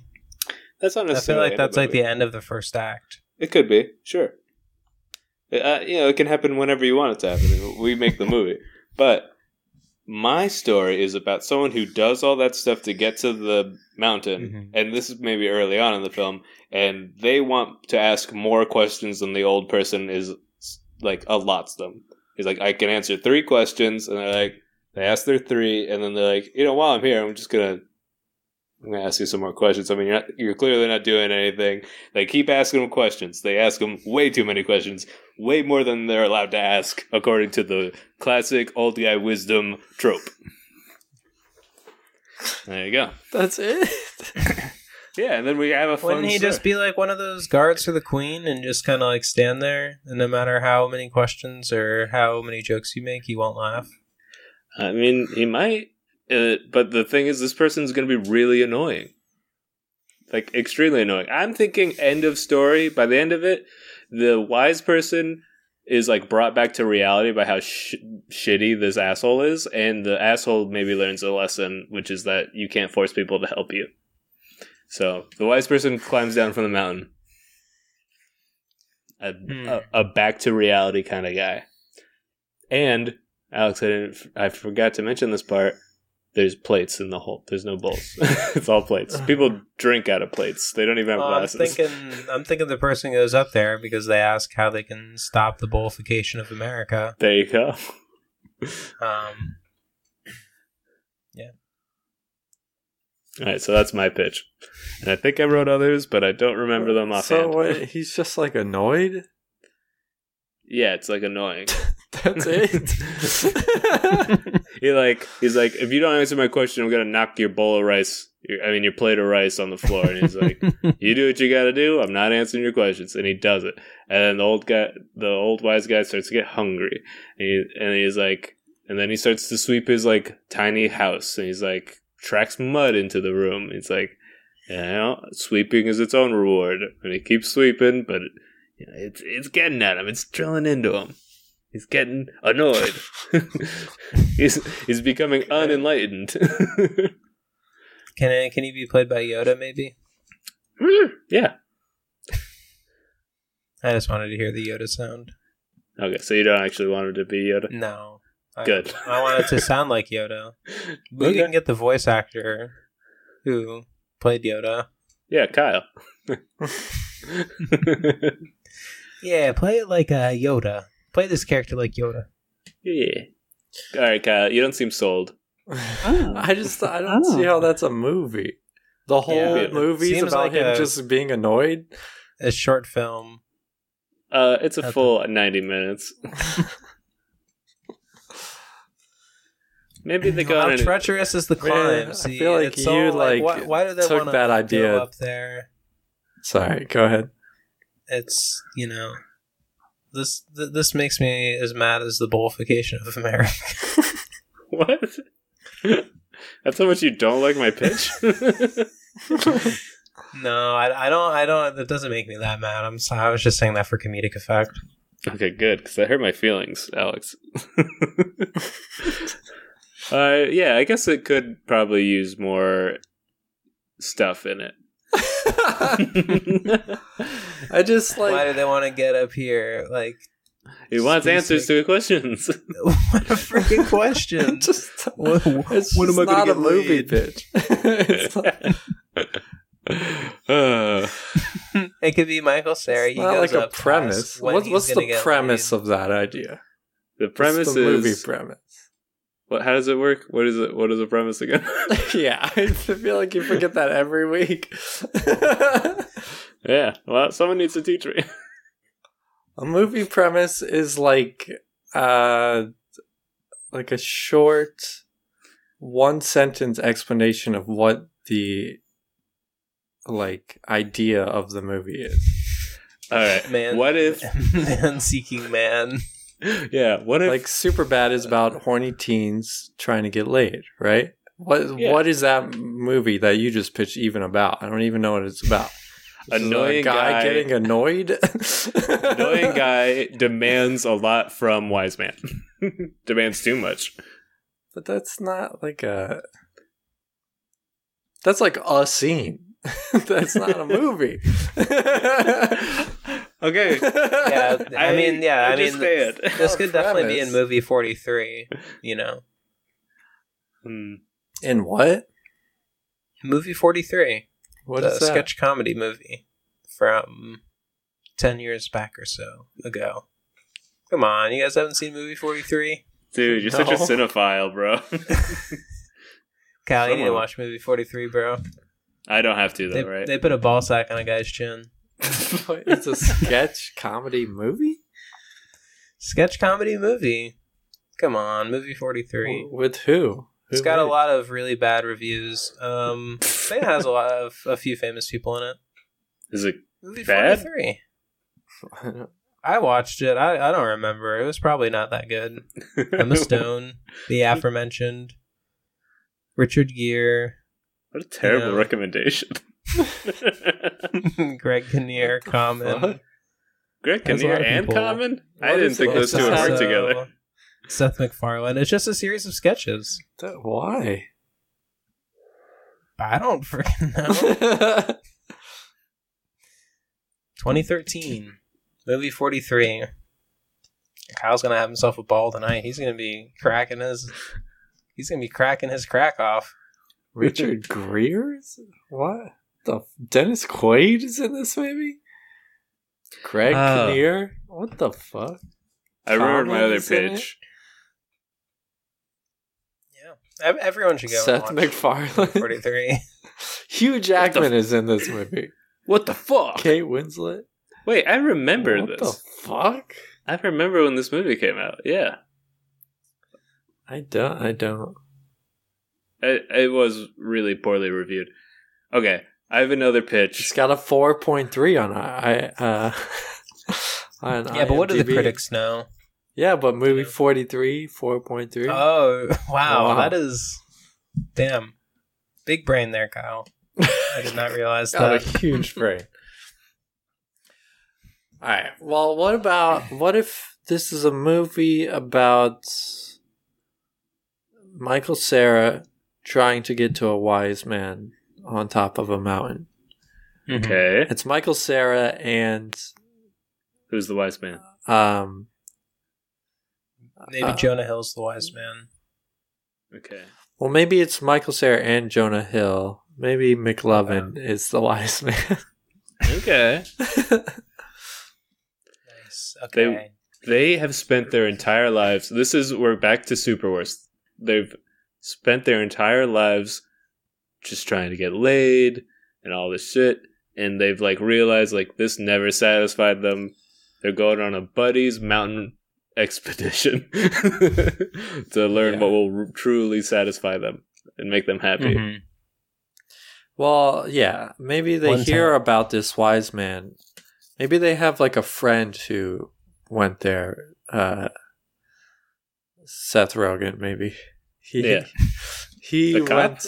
that's not I feel necessarily like that's like the end of the first act. It could be, sure. Uh, you know, it can happen whenever you want it to happen. We make the movie. But my story is about someone who does all that stuff to get to the mountain, Mhm. and this is maybe early on in the film, and they want to ask more questions than the old person is like allots them. He's like, I can answer three questions, and they're like, they ask their three, and then they're like, you know, while I'm here, I'm just gonna. I'm gonna ask you some more questions. I mean, you're, not, you're clearly not doing anything. They keep asking them questions. They ask them way too many questions, way more than they're allowed to ask, according to the classic old guy wisdom trope. There you go. That's it. Yeah, and then we have a fun. Wouldn't he story. just be like one of those guards for the queen and just kind of like stand there, and no matter how many questions or how many jokes you make, he won't laugh? I mean, he might, uh, but the thing is, this person's going to be really annoying, like extremely annoying. I'm thinking end of story. By the end of it, the wise person is like brought back to reality by how sh- shitty this asshole is, and the asshole maybe learns a lesson, which is that you can't force people to help you. So the wise person climbs down from the mountain. A, Hmm. a, a back to reality kind of guy. And Alex, I didn't. I forgot to mention this part. There's plates in the hole. There's no bowls. it's all plates. People drink out of plates. They don't even have Well, I'm glasses. thinking, I'm thinking the person goes up there because they ask how they can stop the bowlification of America. There you go. Um, yeah. All right, so that's my pitch, and I think I wrote others, but I don't remember them So offhand. wait, he's just like annoyed. Yeah, it's like annoying. That's it. he like he's like, if you don't answer my question, I'm gonna knock your bowl of rice. Your, I mean, your plate of rice on the floor. And he's like, you do what you got to do. I'm not answering your questions, and he does it. And then the old guy, the old wise guy, starts to get hungry, and, he, and he's like, and then he starts to sweep his like tiny house, and he's like, tracks mud into the room. He's like, you know, sweeping is its own reward, and he keeps sweeping, but you know, it's it's getting at him. It's drilling into him. He's getting annoyed. he's he's becoming unenlightened. can can he be played by Yoda? Maybe. Mm, yeah. I just wanted to hear the Yoda sound. Okay, so you don't actually want him to be Yoda. No. I, Good. I want it to sound like Yoda. We Okay. can get the voice actor who played Yoda. Yeah, Kyle. Yeah, play it like uh, Yoda. Play this character like Yoda. yeah. All right, Kyle. You don't seem sold. I just I don't Oh. see how that's a movie. The whole Yeah, it movie's about like him a- just being annoyed. A short film. Uh, it's a Okay. full ninety minutes. Maybe they go How on. An, treacherous is the Man, climb? I feel like it's so, you, like, why, why do they took wanna that go idea- up there? Sorry, go ahead. It's you know, this th- this makes me as mad as the bowlification of America. what? That's how much you don't like my pitch. no, I, I don't. I don't. That doesn't make me that mad. I'm sorry. I was just saying that for comedic effect. okay, good because I hurt my feelings, Alex. uh, yeah, I guess it could probably use more stuff in it. I just like. why do they want to get up here? Like, he wants Basic. answers to questions. what a freaking question! just What- it's when just am I gonna not a movie laid? pitch. It's not- Uh, it could be Michael Cera. it's He not goes like a up to premise. ask when What, what's the premise laid. of that idea? the premise the movie premise. What? How does it work? What is it? What is the premise again? yeah, I feel like you forget that every week. yeah. Well, someone needs to teach me. a movie premise is like uh like a short one sentence explanation of what the like idea of the movie is. All right. Man, What if? man seeking man? Yeah. What if? Like super bad is about horny teens trying to get laid, right? What Yeah. what is that movie that you just pitched even about? I don't even know what it's about. This is a Annoying guy- getting annoyed. annoying guy demands a lot from wise man. demands too much. But that's not like a. That's like a scene. that's not a movie. Okay. Yeah, I, mean, yeah, I, mean, understand. this A could definitely be in movie forty three. You know, Hmm. In what? movie forty three, What the is that? sketch comedy movie from ten years back or so ago. Come on, you guys haven't seen movie forty three? Dude, you're such a No. cinephile, bro. Cal, you need to watch movie forty three, bro. I don't have to though, They, right? they put a ball sack on a guy's chin. it's a sketch comedy movie Sketch comedy movie. Come on, movie forty three. with who? It's Who got a lot of really bad reviews. Um, it has a lot of a few famous people in it. Is it? Movie Bad? 43. I watched it. I, I don't remember. It was probably not that good. Emma Stone, the aforementioned, Richard Gere, what a terrible Yeah. recommendation. Greg Kinnear, Common. What? Greg Kinnear and people. Common? I didn't think those two would work together. Uh, Seth MacFarlane. It's just a series of sketches. That- Why? I don't freaking know. 2013, movie 43. Kyle's gonna have himself a ball tonight. He's gonna be cracking his. He's gonna be cracking his crack off. Richard Greer? Is what? The Dennis Quaid is in this movie? Craig Oh. Kinnear? What the fuck? I remembered my other Common's in it? pitch. Yeah, everyone should go. Seth and MacFarlane. Forty three. Hugh Jackman is in this movie. What the fuck? Kate Winslet. Wait, I remember what this. the fuck? I remember when this movie came out. Yeah, I don't. I don't. it, it was really poorly reviewed. Okay, I have another pitch. It's got a four point three on I. Uh, on Yeah, but what do the critics know? Yeah, but movie forty three, four point three. Oh wow, Wow. that is damn big brain there, Kyle. I did not realize got that. a huge brain. All right. Well, what about what if this is a movie about Michael Cera trying to get to a wise man on top of a mountain? Mhm. Okay, It's Michael Cera and who's the wise man? um Maybe Uh, Jonah Hill's the wise man. Okay, well maybe it's Michael Cera and Jonah Hill. Maybe McLovin is the wise man. okay. Nice. Okay. They have spent their entire lives. This is we're back to Super Worst. They've spent their entire lives just trying to get laid and all this shit, and they've like realized like this never satisfied them. They're going on a buddies mountain expedition to learn Yeah. what will r- truly satisfy them and make them happy. Mhm. Well, yeah. Maybe they One hear time. about this wise man. Maybe they have like a friend who went there. Uh, Seth Rogen, maybe. He, Yeah. He The cop? went.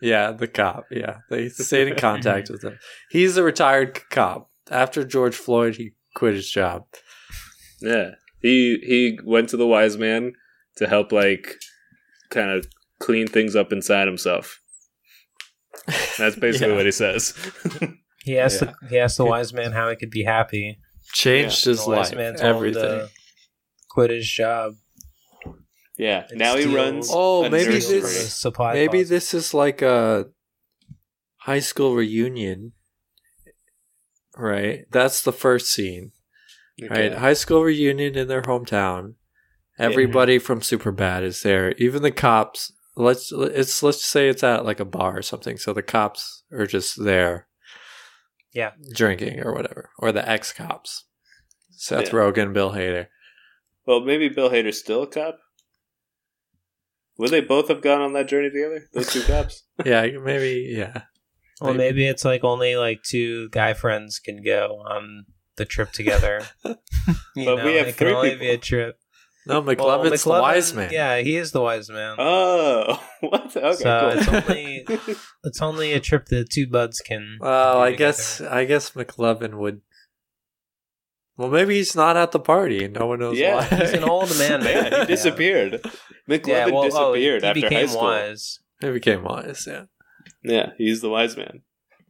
Yeah, the cop. Yeah, they stayed in contact with him. He's a retired cop. After George Floyd, he quit his job. Yeah. He he went to the wise man to help like kind of clean things up inside himself. That's basically Yeah. what he says. He asked Yeah. the he asked the wise man how he could be happy. Changed his the wise life. man told him Everything. to quit his job. Yeah. And Now he runs Oh, a maybe this- supply. Maybe closet. this is like a high school reunion. Right? That's the first scene. Okay. Right? High school reunion in their hometown. Everybody from Superbad is there. Even the cops. Let's it's let's say it's at like a bar or something. So the cops are just there. Yeah. Drinking or whatever. Or the ex cops. Seth Yeah. Rogen, Bill Hader. Well, maybe Bill Hader's still a cop. Would they both have gone on that journey together? Those two cops? Yeah, maybe yeah. Well, maybe it's like only like two guy friends can go on the trip together. You But we have it can three only people. be a trip. No, Well, McLovin's the wise man. Yeah, he is the wise man. Oh, what? Okay, So cool. it's only- It's only a trip that two buds can. Well, do I together. guess I guess McLovin would. Well, maybe he's not at the party and no one knows Yeah. why. He's an old man. Man, he disappeared. McLovin Yeah, well, oh, disappeared he after high became school. wise. he became wise. Yeah. Yeah, he's the wise man.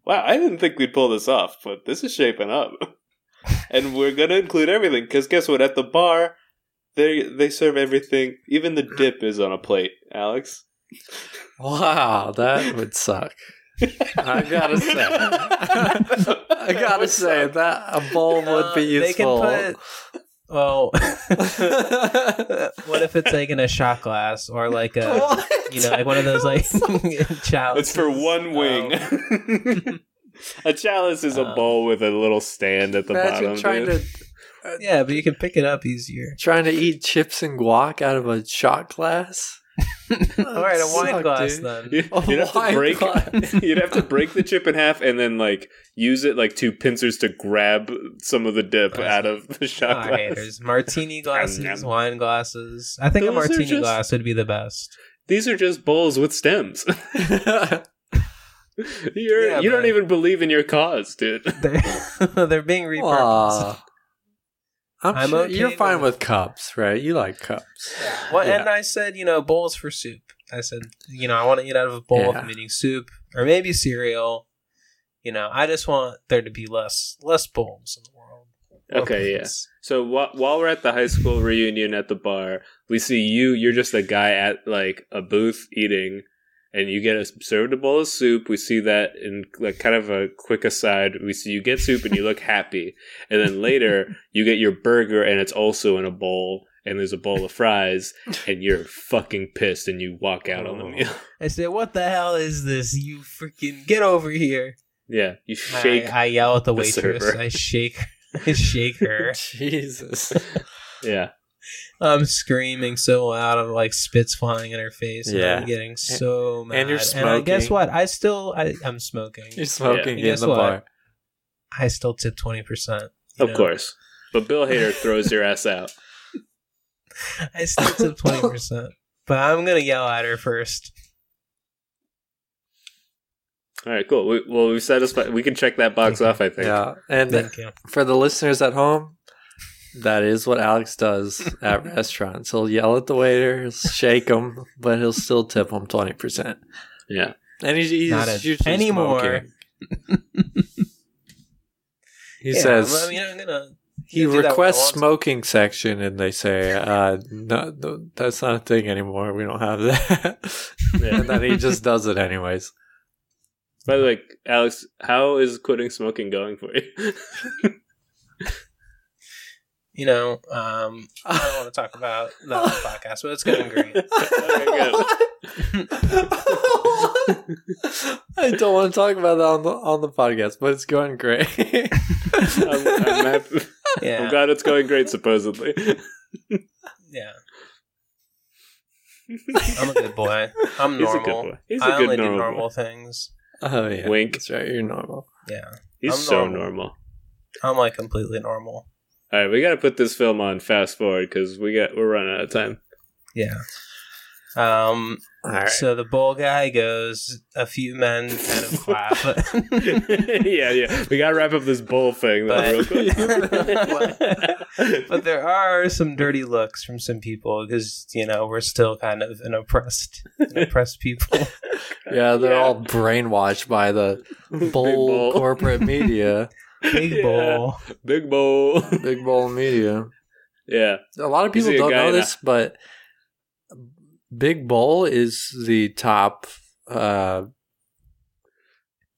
Wow, I didn't think we'd pull this off, but this is shaping up. and we're gonna include everything because guess what? At the bar, they they serve everything. Even the dip is on a plate. Alex. Wow, that would suck. I gotta say, I gotta say that a bowl would be Uh, They can useful. put. Well, what if it's like in a shot glass or like a, you know, like one of those like chalices? It's for one wing. a chalice is a Um, bowl with a little stand at the bottom. trying dude. to Yeah, but you can pick it up easier. trying to eat chips and guac out of a shot glass. All right, a wine suck, glass dude. then. You- A You'd have to break. glass. You'd have to break the chip in half and then like use it like two pincers to grab some of the dip I out of the shot All glass. right, there's martini glasses, Nom, nom. wine glasses. I think Those a are martini just- glass would be the best. These are just bowls with stems. You're Yeah, you don't but- even believe in your cause, dude. They're, they're being repurposed. Aw. I'm, I'm sure okay you're fine with- with cups, right? You like cups. Well, Yeah. and I said, you know, bowls for soup. I said, you know, I want to eat out of a bowl if I'm eating soup or maybe cereal. You know, I just want there to be less less bowls in the world. Okay, yeah. So wh- while we're at the high school reunion at the bar, we see you. You're just a guy at like a booth eating, and you get a, served a bowl of soup. We see that in like kind of a quick aside. We see you get soup and you look happy, and then later you get your burger and it's also in a bowl. And there's a bowl of fries, and you're fucking pissed, and you walk out on the Oh. meal. I said, "What the hell is this? You freaking get over here!" Yeah, you shake. I, I yell at the the waitress. server. I shake. I shake her. Jesus. yeah, I'm screaming so loud, I'm like spits flying in her face. And Yeah. I'm getting so mad. and you're smoking. I, guess what? I still, I, I'm smoking. You're smoking Yeah. in Guess the what? bar. I still tip twenty percent. of course. But Bill Hader throws your ass out. I still tip twenty percent. But I'm gonna yell at her first. All right, cool. We, well, we've satisfied. We can check that box off. I think. Yeah. And Thank you. for the listeners at home, that is what Alex does at restaurants. He'll yell at the waiter, he'll shake them, but he'll still tip them 20%. Yeah. And he's, he's Not as- usually anymore. smoking. He Yeah, says I mean, I'm gonna. he gonna do that requests smoking section, and they say, uh, no, no, that's not a thing anymore. We don't have that. Yeah. and then he just does it anyways. By the way, Alex, how is quitting smoking going for you? You know, um, I don't want to talk about that on the podcast, but it's going great. I don't want to talk about that on the on the podcast, but it's going great. I'm, I'm, happy. I'm glad it's going great. Supposedly, yeah. I'm a good boy. I'm he's a good normal. boy. He's a I good only do normal. normal boy. things. oh yeah, Wink. That's right. You're normal. Yeah, He's I'm so normal. normal. I'm like completely normal. All right, we got to put this film on fast forward because we got we're running out of time. Yeah. Um. All right. So the bull guy goes. A few men kind of clap. yeah, yeah. We got to wrap up this bull thing though, real quick. but there are some dirty looks from some people because you know we're still kind of an oppressed, an oppressed people. yeah, they're Yeah. all brainwashed by the bull bull. corporate media, Big Yeah. bull. Big bull. big bull media. yeah. A lot of people don't know in a- this, but Big Bull is the top. Uh,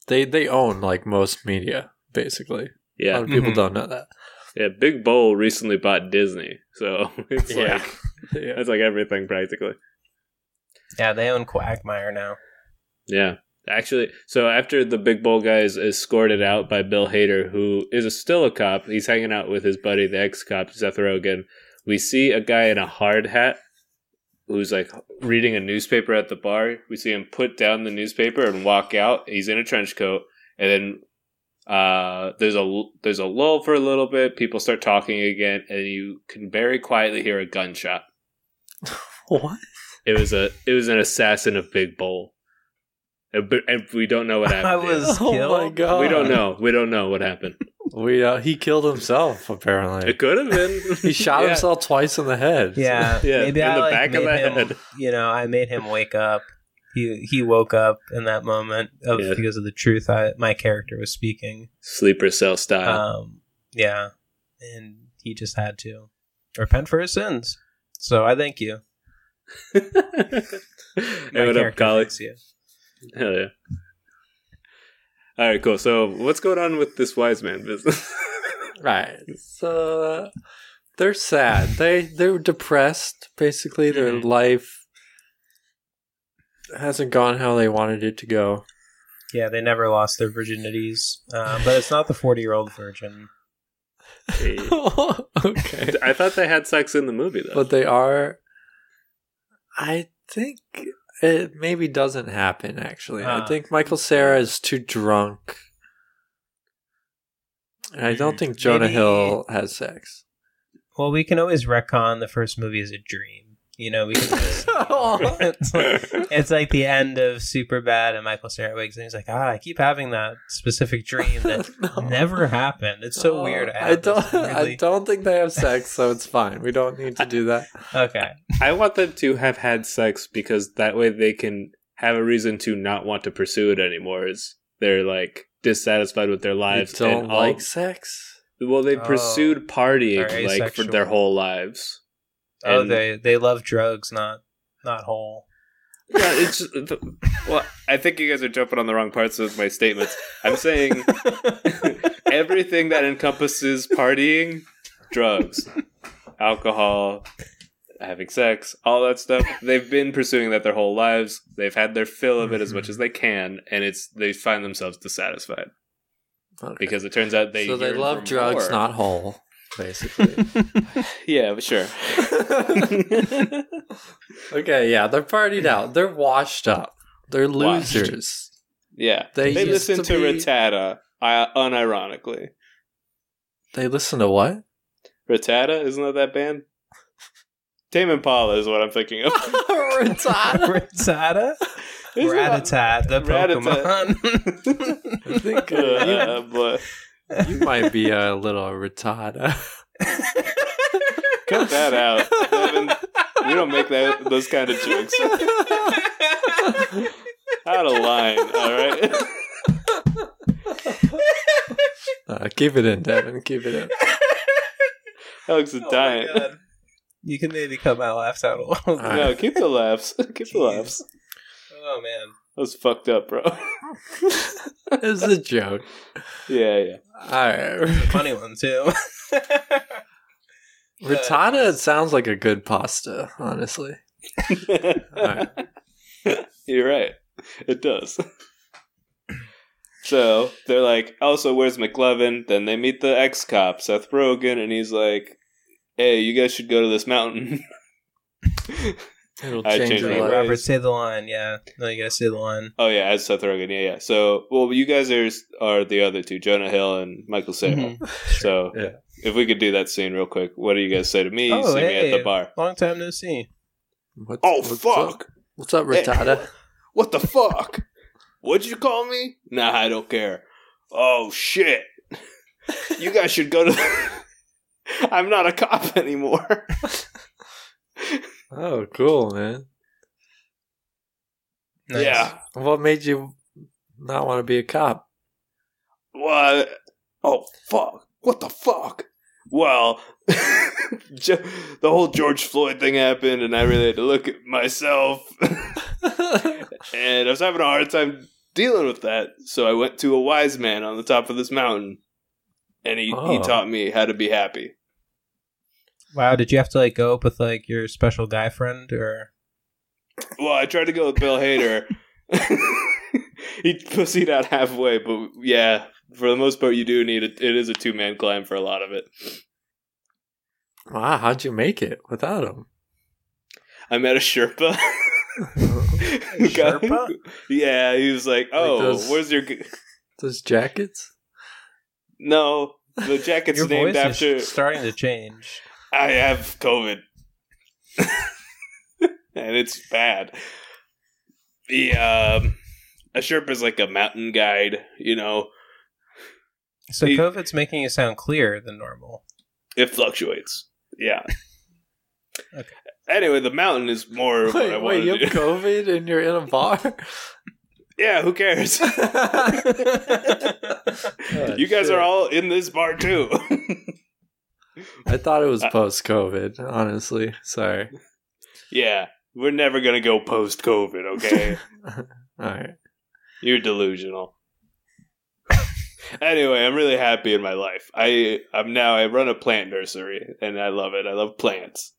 they they own like most media, basically. Yeah. A lot of people Mhm. don't know that. Yeah. Big Bull recently bought Disney, so it's Yeah. like Yeah. it's like everything practically. Yeah, they own Quagmire now. Yeah. Actually, so after the big bull guy is escorted out by Bill Hader, who is a, still a cop, he's hanging out with his buddy, the ex cop, Seth Rogen. We see a guy in a hard hat who's like reading a newspaper at the bar. We see him put down the newspaper and walk out. He's in a trench coat, and then uh, there's a there's a lull for a little bit. People start talking again, and you can very quietly hear a gunshot. What? It was a it was an assassin of Big Bull, and, but and we don't know what happened. I yet. was Oh killed. my god! We don't know. We don't know what happened. We uh, he killed himself. Apparently, It could have been. he shot Yeah. himself twice in the head. Yeah, Yeah, maybe in I the like back of the him, head. You know, I made him wake up. He he woke up in that moment of Yeah. because of the truth I, my character was speaking. Sleeper cell style. Um, yeah, and he just had to repent for his sins. So I thank you. hey, My what up, character Collie? thanks you. Hell yeah. All right, cool. So, what's going on with this wise man business? Right. So uh, they're sad. They they're depressed. Basically, their Mhm. life hasn't gone how they wanted it to go. Yeah, they never lost their virginities, uh, but it's not the forty-year-old virgin. Hey. okay. I thought they had sex in the movie, though. But they are. I think it maybe doesn't happen. Actually, I Ah. think Michael Cera is too drunk. And I don't think Jonah Maybe- Hill has sex. Well, we can always retcon the first movie as a dream. You know, we can. Always, it's, like, it's like the end of Super Bad, and Michael Cera wakes and he's like, "Ah, I keep having that specific dream that No. never happened. It's so Oh, weird." I have this don't. I don't think they have sex, so it's fine. We don't need to do that. Okay. I want them to have had sex because that way they can have a reason to not want to pursue it anymore. Is they're like dissatisfied with their I lives don't and all- like sex. Well, they Oh, pursued partying like for their whole lives. Oh, And- they they love drugs, not not whole. Yeah, it's well. I think you guys are jumping on the wrong parts of my statements. I'm saying everything that encompasses partying, drugs, alcohol, having sex, all that stuff. They've been pursuing that their whole lives. They've had their fill of it as much as they can, and it's they find themselves dissatisfied Okay. because it turns out they so they love drugs, more. not whole, basically. yeah, sure. okay, yeah, they're partied out. They're washed up. They're Washed. losers. Yeah, They they, listen to to, be- Rattata, uh, unironically. They listen to what? Rattata, isn't that that band? Tame Impala is what I'm thinking of. Rattata. Rattata? Isn't it- Ratatat, the. Pokemon. I think uh, Uh, but you, you might be a little Rattata. cut that out. Devin, we don't make that those kind of jokes. Out of line, all right. Uh, keep it in, Devin. Keep it in. Alex is Oh my dying. God. You can maybe cut my laughs out a little. bit. no, keep the laughs. Keep the Jeez. laughs. Oh man. That was fucked up, bro. It's a joke. yeah, yeah. All right. Funny one too. Rattata sounds like a good pasta, honestly. Alright. You're right. It does. So they're like, oh, also, where's McLovin? Then they meet the ex cop, Seth Rogen, and he's like, hey, you guys should go to this mountain. It'll I change changed your my life. ways. Robert, say the line. Yeah. No, you gotta say the line. oh, yeah, as Seth Rogen. Yeah, yeah. So, well, you guys are, are the other two, Jonah Hill and Michael Cera. Mhm. So, Yeah. if we could do that scene real quick, what do you guys say to me? Oh, See me at the bar. Long time no see. Oh, What's, what's Up? fuck! What's up, Hey. What the fuck? What'd you call me? Nah, I don't care. Oh shit! You guys should go to. I'm not a cop anymore. Oh, cool, man. Nice. Yeah. What made you not want to be a cop? What? Oh fuck! What the fuck? Well, the whole George Floyd thing happened, and I really had to look at myself, and I was having a hard time dealing with that. So I went to a wise man on the top of this mountain, and he, he Oh. taught me how to be happy. Wow. Did you have to like go up with like your special guy friend or? Well, I tried to go with Bill Hader. he pussied out halfway, but yeah, for the most part, you do need it. It is a two man climb for a lot of it. wow, how'd you make it without him? I met a Sherpa. Who got- Sherpa? yeah, he was like, "Oh, those- where's your?" g-" Those jackets? No, the jacket's Your named voice after. is starting to change. I have COVID, and it's bad. The um, a Sherpa's like a mountain guide. You know, So He- COVID's making it sound clearer than normal. it fluctuates. Yeah. Okay. Anyway, the mountain is more of what I Wait, wait, you have do. COVID and you're in a bar? Yeah, who cares? you guys are all in this bar too. I thought it was Uh, post COVID, honestly. Sorry. yeah, we're never gonna go post COVID, okay? All right. You're delusional. anyway, I'm really happy in my life. I I'm now I run a plant nursery and I love it. I love plants.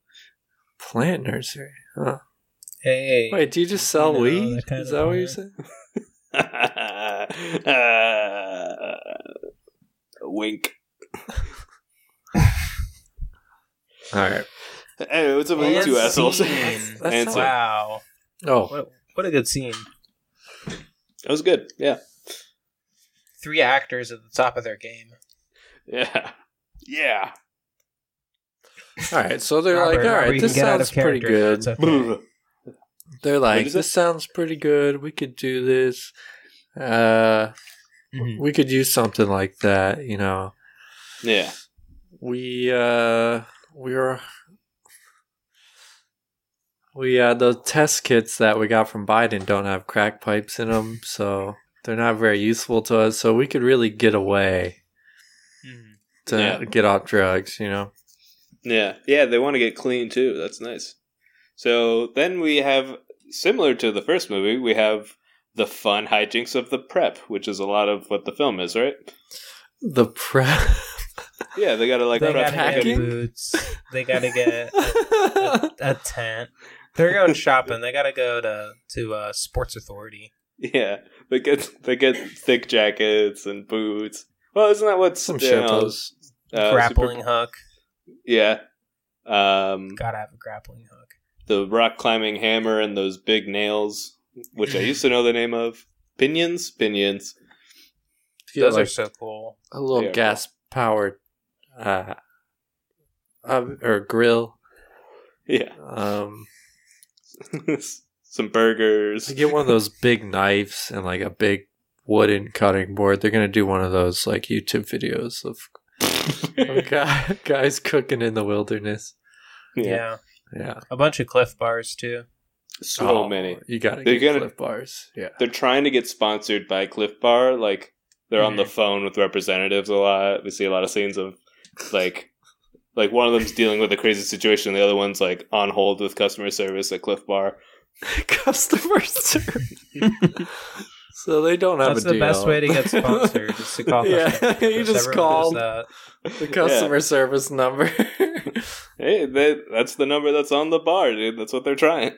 Plant nursery. Huh. hey. Wait, do you just sell You know, weed? that kind Is that what you're saying? uh, wink. All right. Anyway, what's up with you two assholes? That's And. Wow. Oh, What, what a good scene. That was good. Yeah. Three actors at the top of their game. Yeah. Yeah. all right. So they're Robert, like, all Robert, right, this can get out sounds pretty character. good. It's okay. They're like, is this it? sounds pretty good. We could do this. Uh, Mhm. we could use something like that. You know, yeah. we uh, we were. We uh the test kits that we got from Biden don't have crack pipes in them, so they're not very useful to us. So we could really get away Mhm. to Yeah. get off drugs. You know. Yeah, yeah, they want to get clean too. That's nice. So then we have, similar to the first movie, we have the fun hijinks of the prep, which is a lot of what the film is, right? The prep. Yeah, they gotta like they gotta get boots. They gotta get a, a tent. They're going shopping. They gotta go to to uh, Sports Authority. Yeah, they get they get thick jackets and boots. Well, isn't that what Some you know, uh, grappling Super- hook. yeah. Um, Gotta have a grappling hook. the rock climbing hammer and those big nails, which I used to know the name of. Pinions, pinions. Feel Those like are so cool. a little gas powered, uh, uh, or grill. Yeah, Um, some burgers. to get one of those big knives and like a big wooden cutting board. They're gonna do one of those like YouTube videos of, of guy, guys cooking in the wilderness. yeah. Yeah. Yeah, a bunch of Clif Bars too. so Oh, many. You gotta They're get gonna- Clif bars. Yeah, They're trying to get sponsored by Clif Bar. Like they're on the phone with representatives a lot. We see a lot of scenes of like like one of them's dealing with a crazy situation, the other one's like on hold with customer service at Clif Bar. customer service. so they don't have That's a the deal. best way to get sponsored. is to call Yeah, customer service. you just Everyone called. does the customer service number. Hey, they, that's the number that's on the bar, dude. That's what they're trying.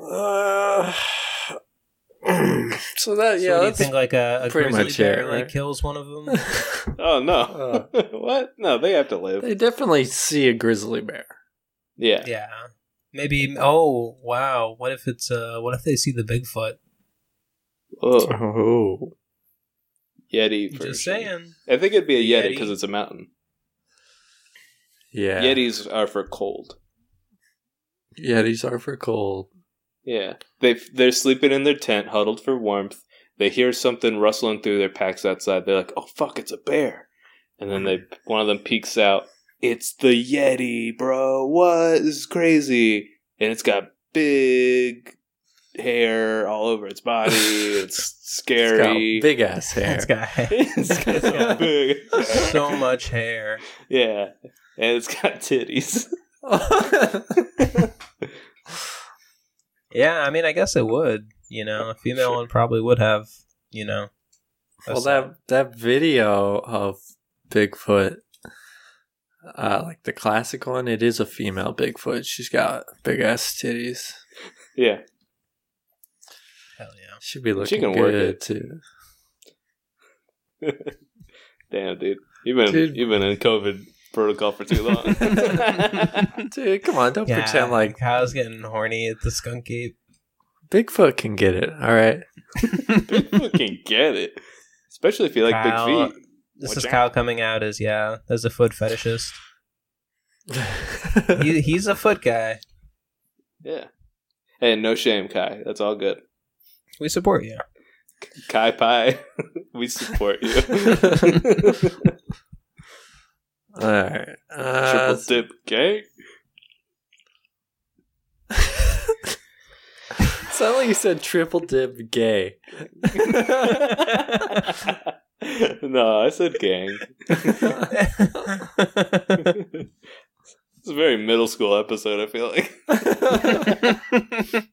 Uh, so that that. yeah, so do you think like a, a pretty grizzly much bear it, like kills one of them? oh no. what? No, they have to live. they definitely see a grizzly bear. Yeah. yeah. Maybe. Oh wow. What if it's uh? What if they see the Bigfoot? Oh, Oh, Yeti. Version. Just saying. I think it'd be a Yeti Yeti. because it's a mountain. yeah. Yetis are for cold. Yetis are for cold. Yeah, they they're sleeping in their tent, huddled for warmth. They hear something rustling through their packs outside. They're like, "Oh fuck, it's a bear!" And then they one of them peeks out. It's the Yeti, bro. What? This is crazy. And it's got big hair all over its body. It's It's scary. got big ass hair. This guy. it's got It's got big. so much hair. Yeah, and it's got titties. Yeah, I mean, I guess it would. You know, a female Sure. one probably would have. You know. well, son. that that video of Bigfoot, uh, like the classic one, it is a female Bigfoot. She's got big ass titties. Yeah, Hell yeah. She'd be looking She looking can work good it. too. damn, dude. You've been Dude. you've been in COVID protocol for too long. Dude, come on, don't Yeah, pretend like cow's getting horny at the skunk gate. Bigfoot can get it. All right. Bigfoot can get it, especially if you like Kyle, big feet. This Watch is out. Kyle coming out as yeah, as a foot fetishist. He, he's a foot guy. Yeah, and no shame, Kai. That's all good. We support you. Kai Pi, we support you. All right. Uh, Triple dip gang. sound like you said triple dip gay. no, I said gang. It's a very middle school episode. I feel like.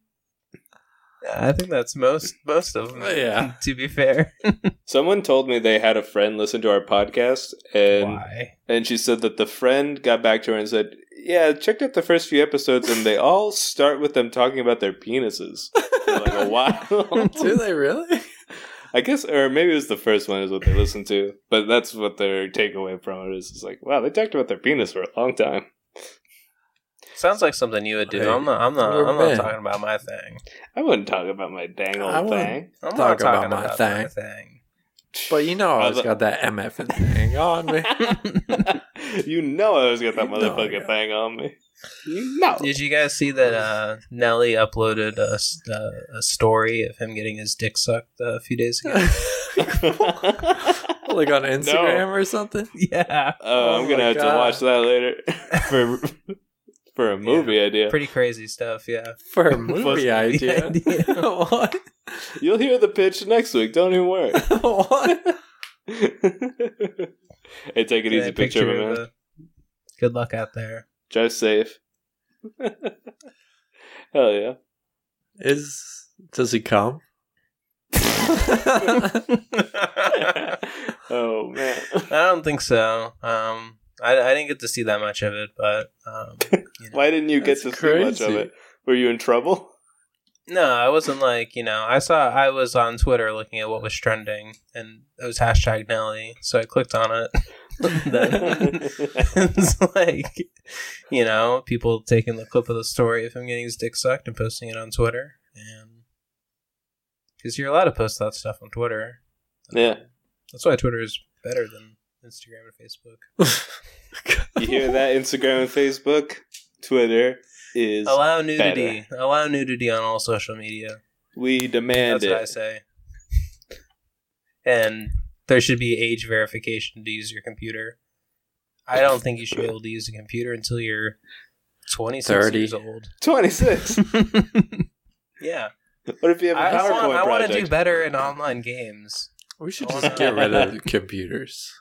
I think that's most most of them. Yeah. To be fair. Someone told me they had a friend listen to our podcast, and Why? and she said that the friend got back to her and said, "Yeah, checked out the first few episodes, and they all start with them talking about their penises for like a while." Do they really? I guess, or maybe it was the first one is what they listened to, but that's what their takeaway from it is. It's like, wow, they talked about their penis for a long time. Sounds like something you would do. Hey, I'm not. I'm not. I'm not men. talking about my thing. I wouldn't talk about my dang old wouldn't. thing. I'm Talk not about talking my about thing. my thing. But you know, I always got that MF thing on me. you know, I always got that You know motherfucking thing on me. You know. Did you guys see that uh, Nelly uploaded a, s- uh, a story of him getting his dick sucked uh, a few days ago? like on Instagram or something. yeah. Oh, Oh I'm gonna have God. to watch that later for for a movie idea. Pretty crazy stuff, yeah. For a movie movie idea. idea. what? You'll hear the pitch next week. Don't even worry. what? hey, take an Yeah, easy picture, of it, man. Good luck out there. Drive safe. Hell yeah. Is does he come? oh man. I don't think so. Um, I, I didn't get to see that much of it, but um, you know. Why didn't you get That's to see much of it? Were you in trouble? no, I wasn't like you know. I saw I was on Twitter looking at what was trending, and it was hashtag Nelly, so I clicked on it. then it's like you know people taking the clip of the story of him getting his dick sucked and posting it on Twitter, and because you're allowed to post that stuff on Twitter. yeah. That's why Twitter is better than Instagram and Facebook. You hear that? Instagram and Facebook, Twitter is Allow nudity. Allow nudity on all social media. we demand That's what I say. And there should be age verification to use your computer. I don't think you should be able to use a computer until you're 26 30. years old. Twenty six. yeah. what if you have a I, I PowerPoint want, I want to do better in online games. we should just get rid of computers.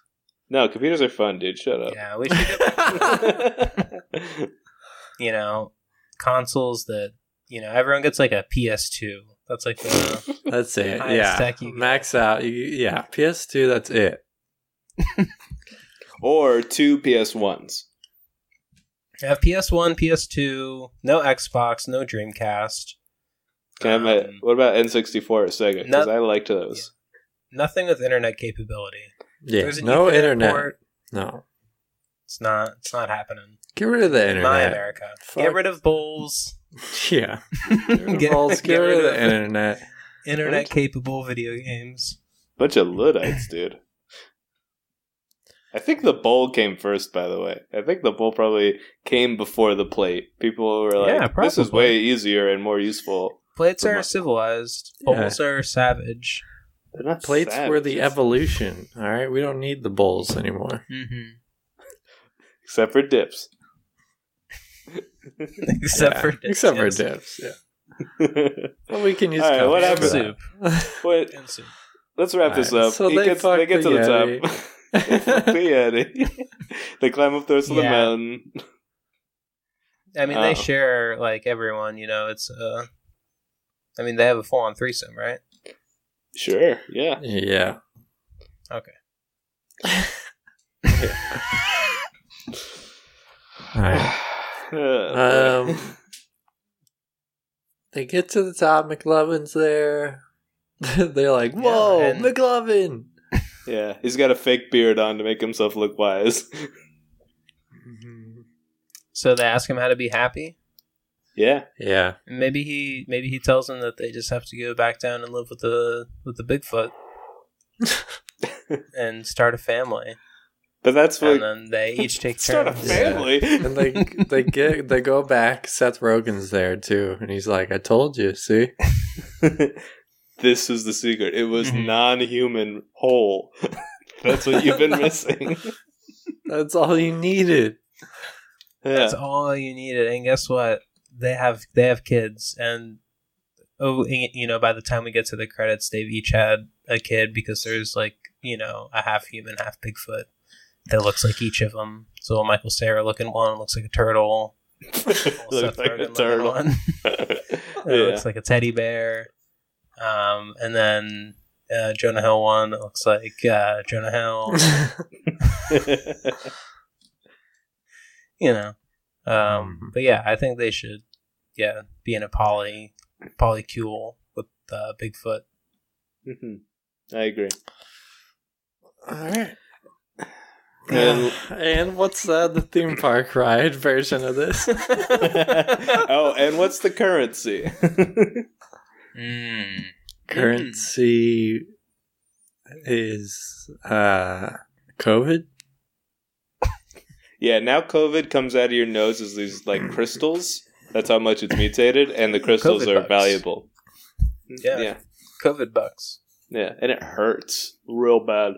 No, computers are fun, dude. Shut up. Yeah, we should you know, consoles that, you know, everyone gets like a PS2. That's like the. That's it. Highest Yeah, tech you get. max out. You, yeah, PS2. That's it. or two PS ones. I have PS1, PS2, no Xbox, no Dreamcast. Can I have my, Um, what about N sixty four or Sega? Because No- I liked those. Nothing with internet capability. Yeah, There's no internet. port. No, It's not. It's not happening. get rid of the In my internet. America. Fuck. Get rid of bowls. Yeah, get, Balls, get, rid of the internet. internet capable video games. Bunch of Luddites, dude. I think the bowl came first, by the way. I think the bowl probably came before the plate. People were like, Yeah, this is way easier and more useful. Plates are my- civilized. Yeah. Bowls are savage. They're not Plates were the evolution. All right, we don't need the bowls anymore. Mm-hmm. Except for dips. Except Yeah, for dips, except for dips. Yeah, well, we can use. All right, what for happened? that. Wait, soup. let's wrap this Alright, up. so He they gets, they fucked get to the the top. they the Yeti. they climb up the rest of the mountain. I mean, Oh. they share like everyone. You know, it's uh. I mean, they have a full-on threesome, right? Sure, yeah. yeah. Okay. All right. Um, They get to the top. McLovin's there. They're like, Yeah, "Whoa, and- McLovin!" yeah, he's got a fake beard on to make himself look wise. So they ask him how to be happy. Yeah, Yeah, Maybe he maybe he tells them that they just have to go back down and live with the with the Bigfoot and start a family, but that's and then they each take Start a turns. family. and they they get they go back. Seth Rogen's there too, and he's like, "I told you, see." this is the secret. It was Mhm. non-human whole. That's what you've been missing. That's all you needed. yeah. That's all you needed. And guess what? They have they have kids, and oh, you know, by the time we get to the credits, they've each had a kid because there's like you know a half human, half Bigfoot that looks like each of them. So Michael Cera looking one looks like a turtle. Looks like a turtle. one. yeah. It looks like a teddy bear. Um, and then uh, Jonah Hill one that looks like uh, Jonah Hill. you know. Um, Mhm. but yeah, I think they should, yeah, be in a poly polycule with uh, Bigfoot. Mhm. I agree. all right. And- and what's uh, the theme park ride version of this? oh, and what's the currency? Mm. Currency is uh, COVID. Yeah, now COVID comes out of your nose as these like crystals. That's how much it's mutated, and the crystals COVID are bugs. valuable. Yeah. yeah, COVID bucks. yeah, and it hurts real bad.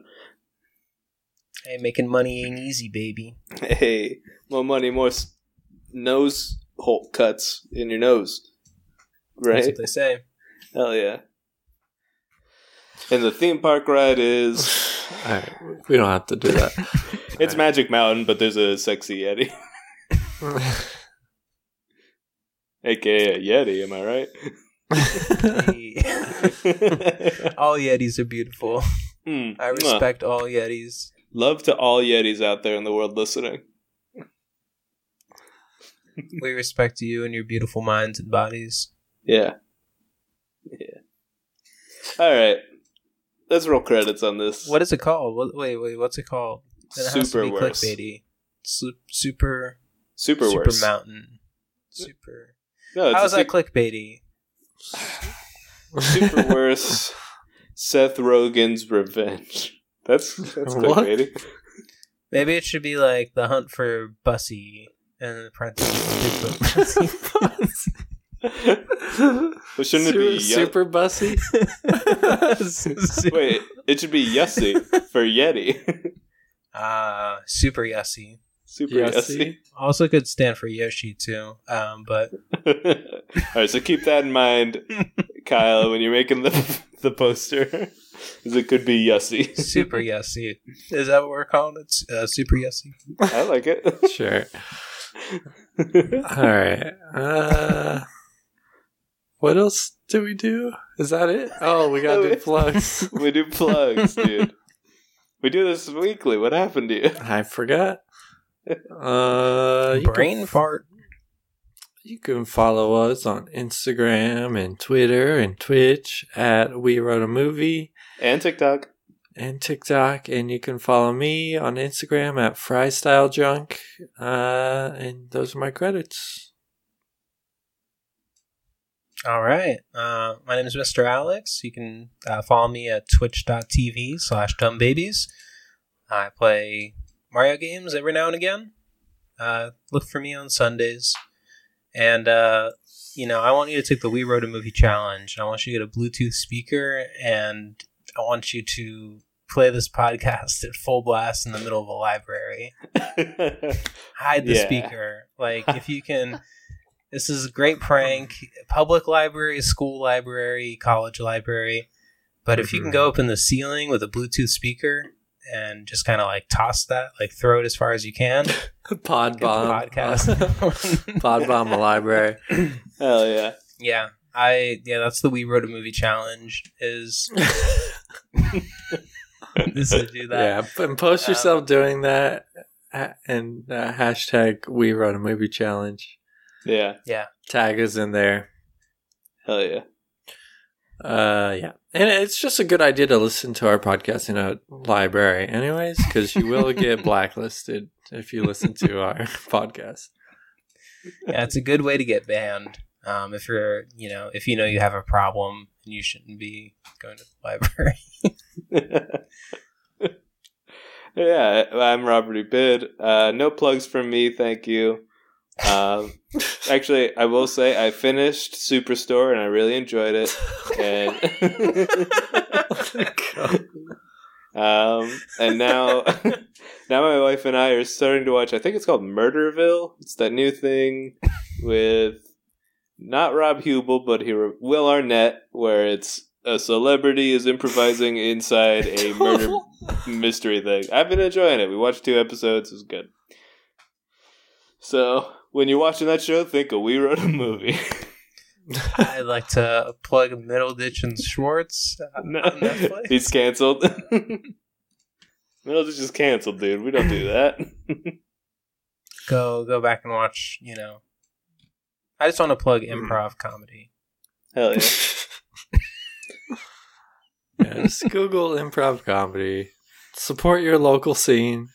Hey, making money ain't easy, baby. Hey, more money, more s- nose hole cuts in your nose. That's Right? what they say. Hell yeah. And the theme park ride is All right, we don't have to do that. it's Magic Mountain, but there's a sexy Yeti. AKA Yeti, am I right? all Yetis are beautiful. Mm, I respect all Yetis. Love to all Yetis out there in the world listening. We respect you and your beautiful minds and bodies. Yeah. Yeah. All right. Let's roll credits on this. What is it called? What, wait, wait, what's it called? It has Super to be worse. clickbaity. Su- super, Super, super worse. mountain. Super. No, it's How that su- clickbaity? super worse. Seth Rogen's revenge. That's that's What? clickbaity. Maybe it should be like the hunt for Bussy and the parentheses. Bigfoot Bussy. Well, shouldn't it be super, Ye- super bussy? Wait, it should be Yussie for Yeti. Ah, super Yussie. super Yussie. Yussie. Also could stand for Yoshi too. Um, but All right, so keep that in mind, Kyle, when you're making the the poster, 'cause it could be Yussie. super Yussie. Is that what we're calling it? Uh, super Yussie. I like it. Sure. All right. Uh, what else do we do? Is that it? Oh, we gotta do plugs. we do plugs, dude. We do this weekly. What happened to you? I forgot. Uh, you Brain can, fart. you can follow us on Instagram and Twitter and Twitch at We Wrote a Movie And TikTok. and TikTok, and you can follow me on Instagram at FryStyleJunk. Uh, and those are my credits. All right. Uh, my name is Mr. Alex. You can uh, follow me at twitch.tv slash dumbbabies. I play Mario games every now and again. Uh, look for me on Sundays. And, uh, you know, I want you to take the We Wrote a Movie challenge. I want you to get a Bluetooth speaker and I want you to play this podcast at full blast in the middle of a library. Hide the Yeah. speaker. Like, if you can. This is a great prank. Public library, school library, college library. But if you can go up in the ceiling with a Bluetooth speaker and just kind of like toss that, like throw it as far as you can, Pod bomb. podcast. Pod bomb the library. Hell yeah. yeah, I yeah, that's the We Wrote a Movie challenge. Is is to do that? Yeah, and post Um, yourself doing that and uh, hashtag We Wrote a Movie Challenge. Yeah. Yeah. Tag is in there. Hell yeah. Uh, yeah, and it's just a good idea to listen to our podcast in a library, anyways, because you will get blacklisted if you listen to our podcast. yeah, it's a good way to get banned. Um, if you're, you know, if you know you have a problem and you shouldn't be going to the library. yeah, I'm Robert E. Bid. Uh, no plugs from me, thank you. Um, actually, I will say I finished Superstore and I really enjoyed it. And um, and now, now my wife and I are starting to watch. I think it's called Murderville. It's that new thing with not Rob Huebel, but here Will Arnett, where it's a celebrity is improvising inside a murder mystery thing. I've been enjoying it. We watched two episodes. It was good. So when you're watching that show, think of We Wrote a Movie. I'd like to plug Middleditch and Schwartz uh, No, on Netflix. He's canceled. Middleditch is canceled, dude. We don't do that. go go back and watch. You know, I just want to plug Hmm. improv comedy. Hell yeah. yeah, just Google improv comedy. Support your local scene.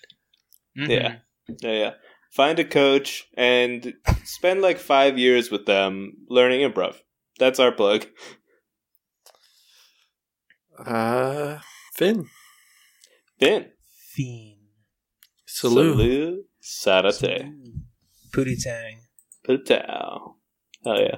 Mhm. Yeah. Yeah, yeah. Find a coach and spend like five years with them learning improv. That's our plug. Uh, Finn. Finn. Fiend. Salute. Salute. Sarate. Pootie Tang. Patao. Hell yeah.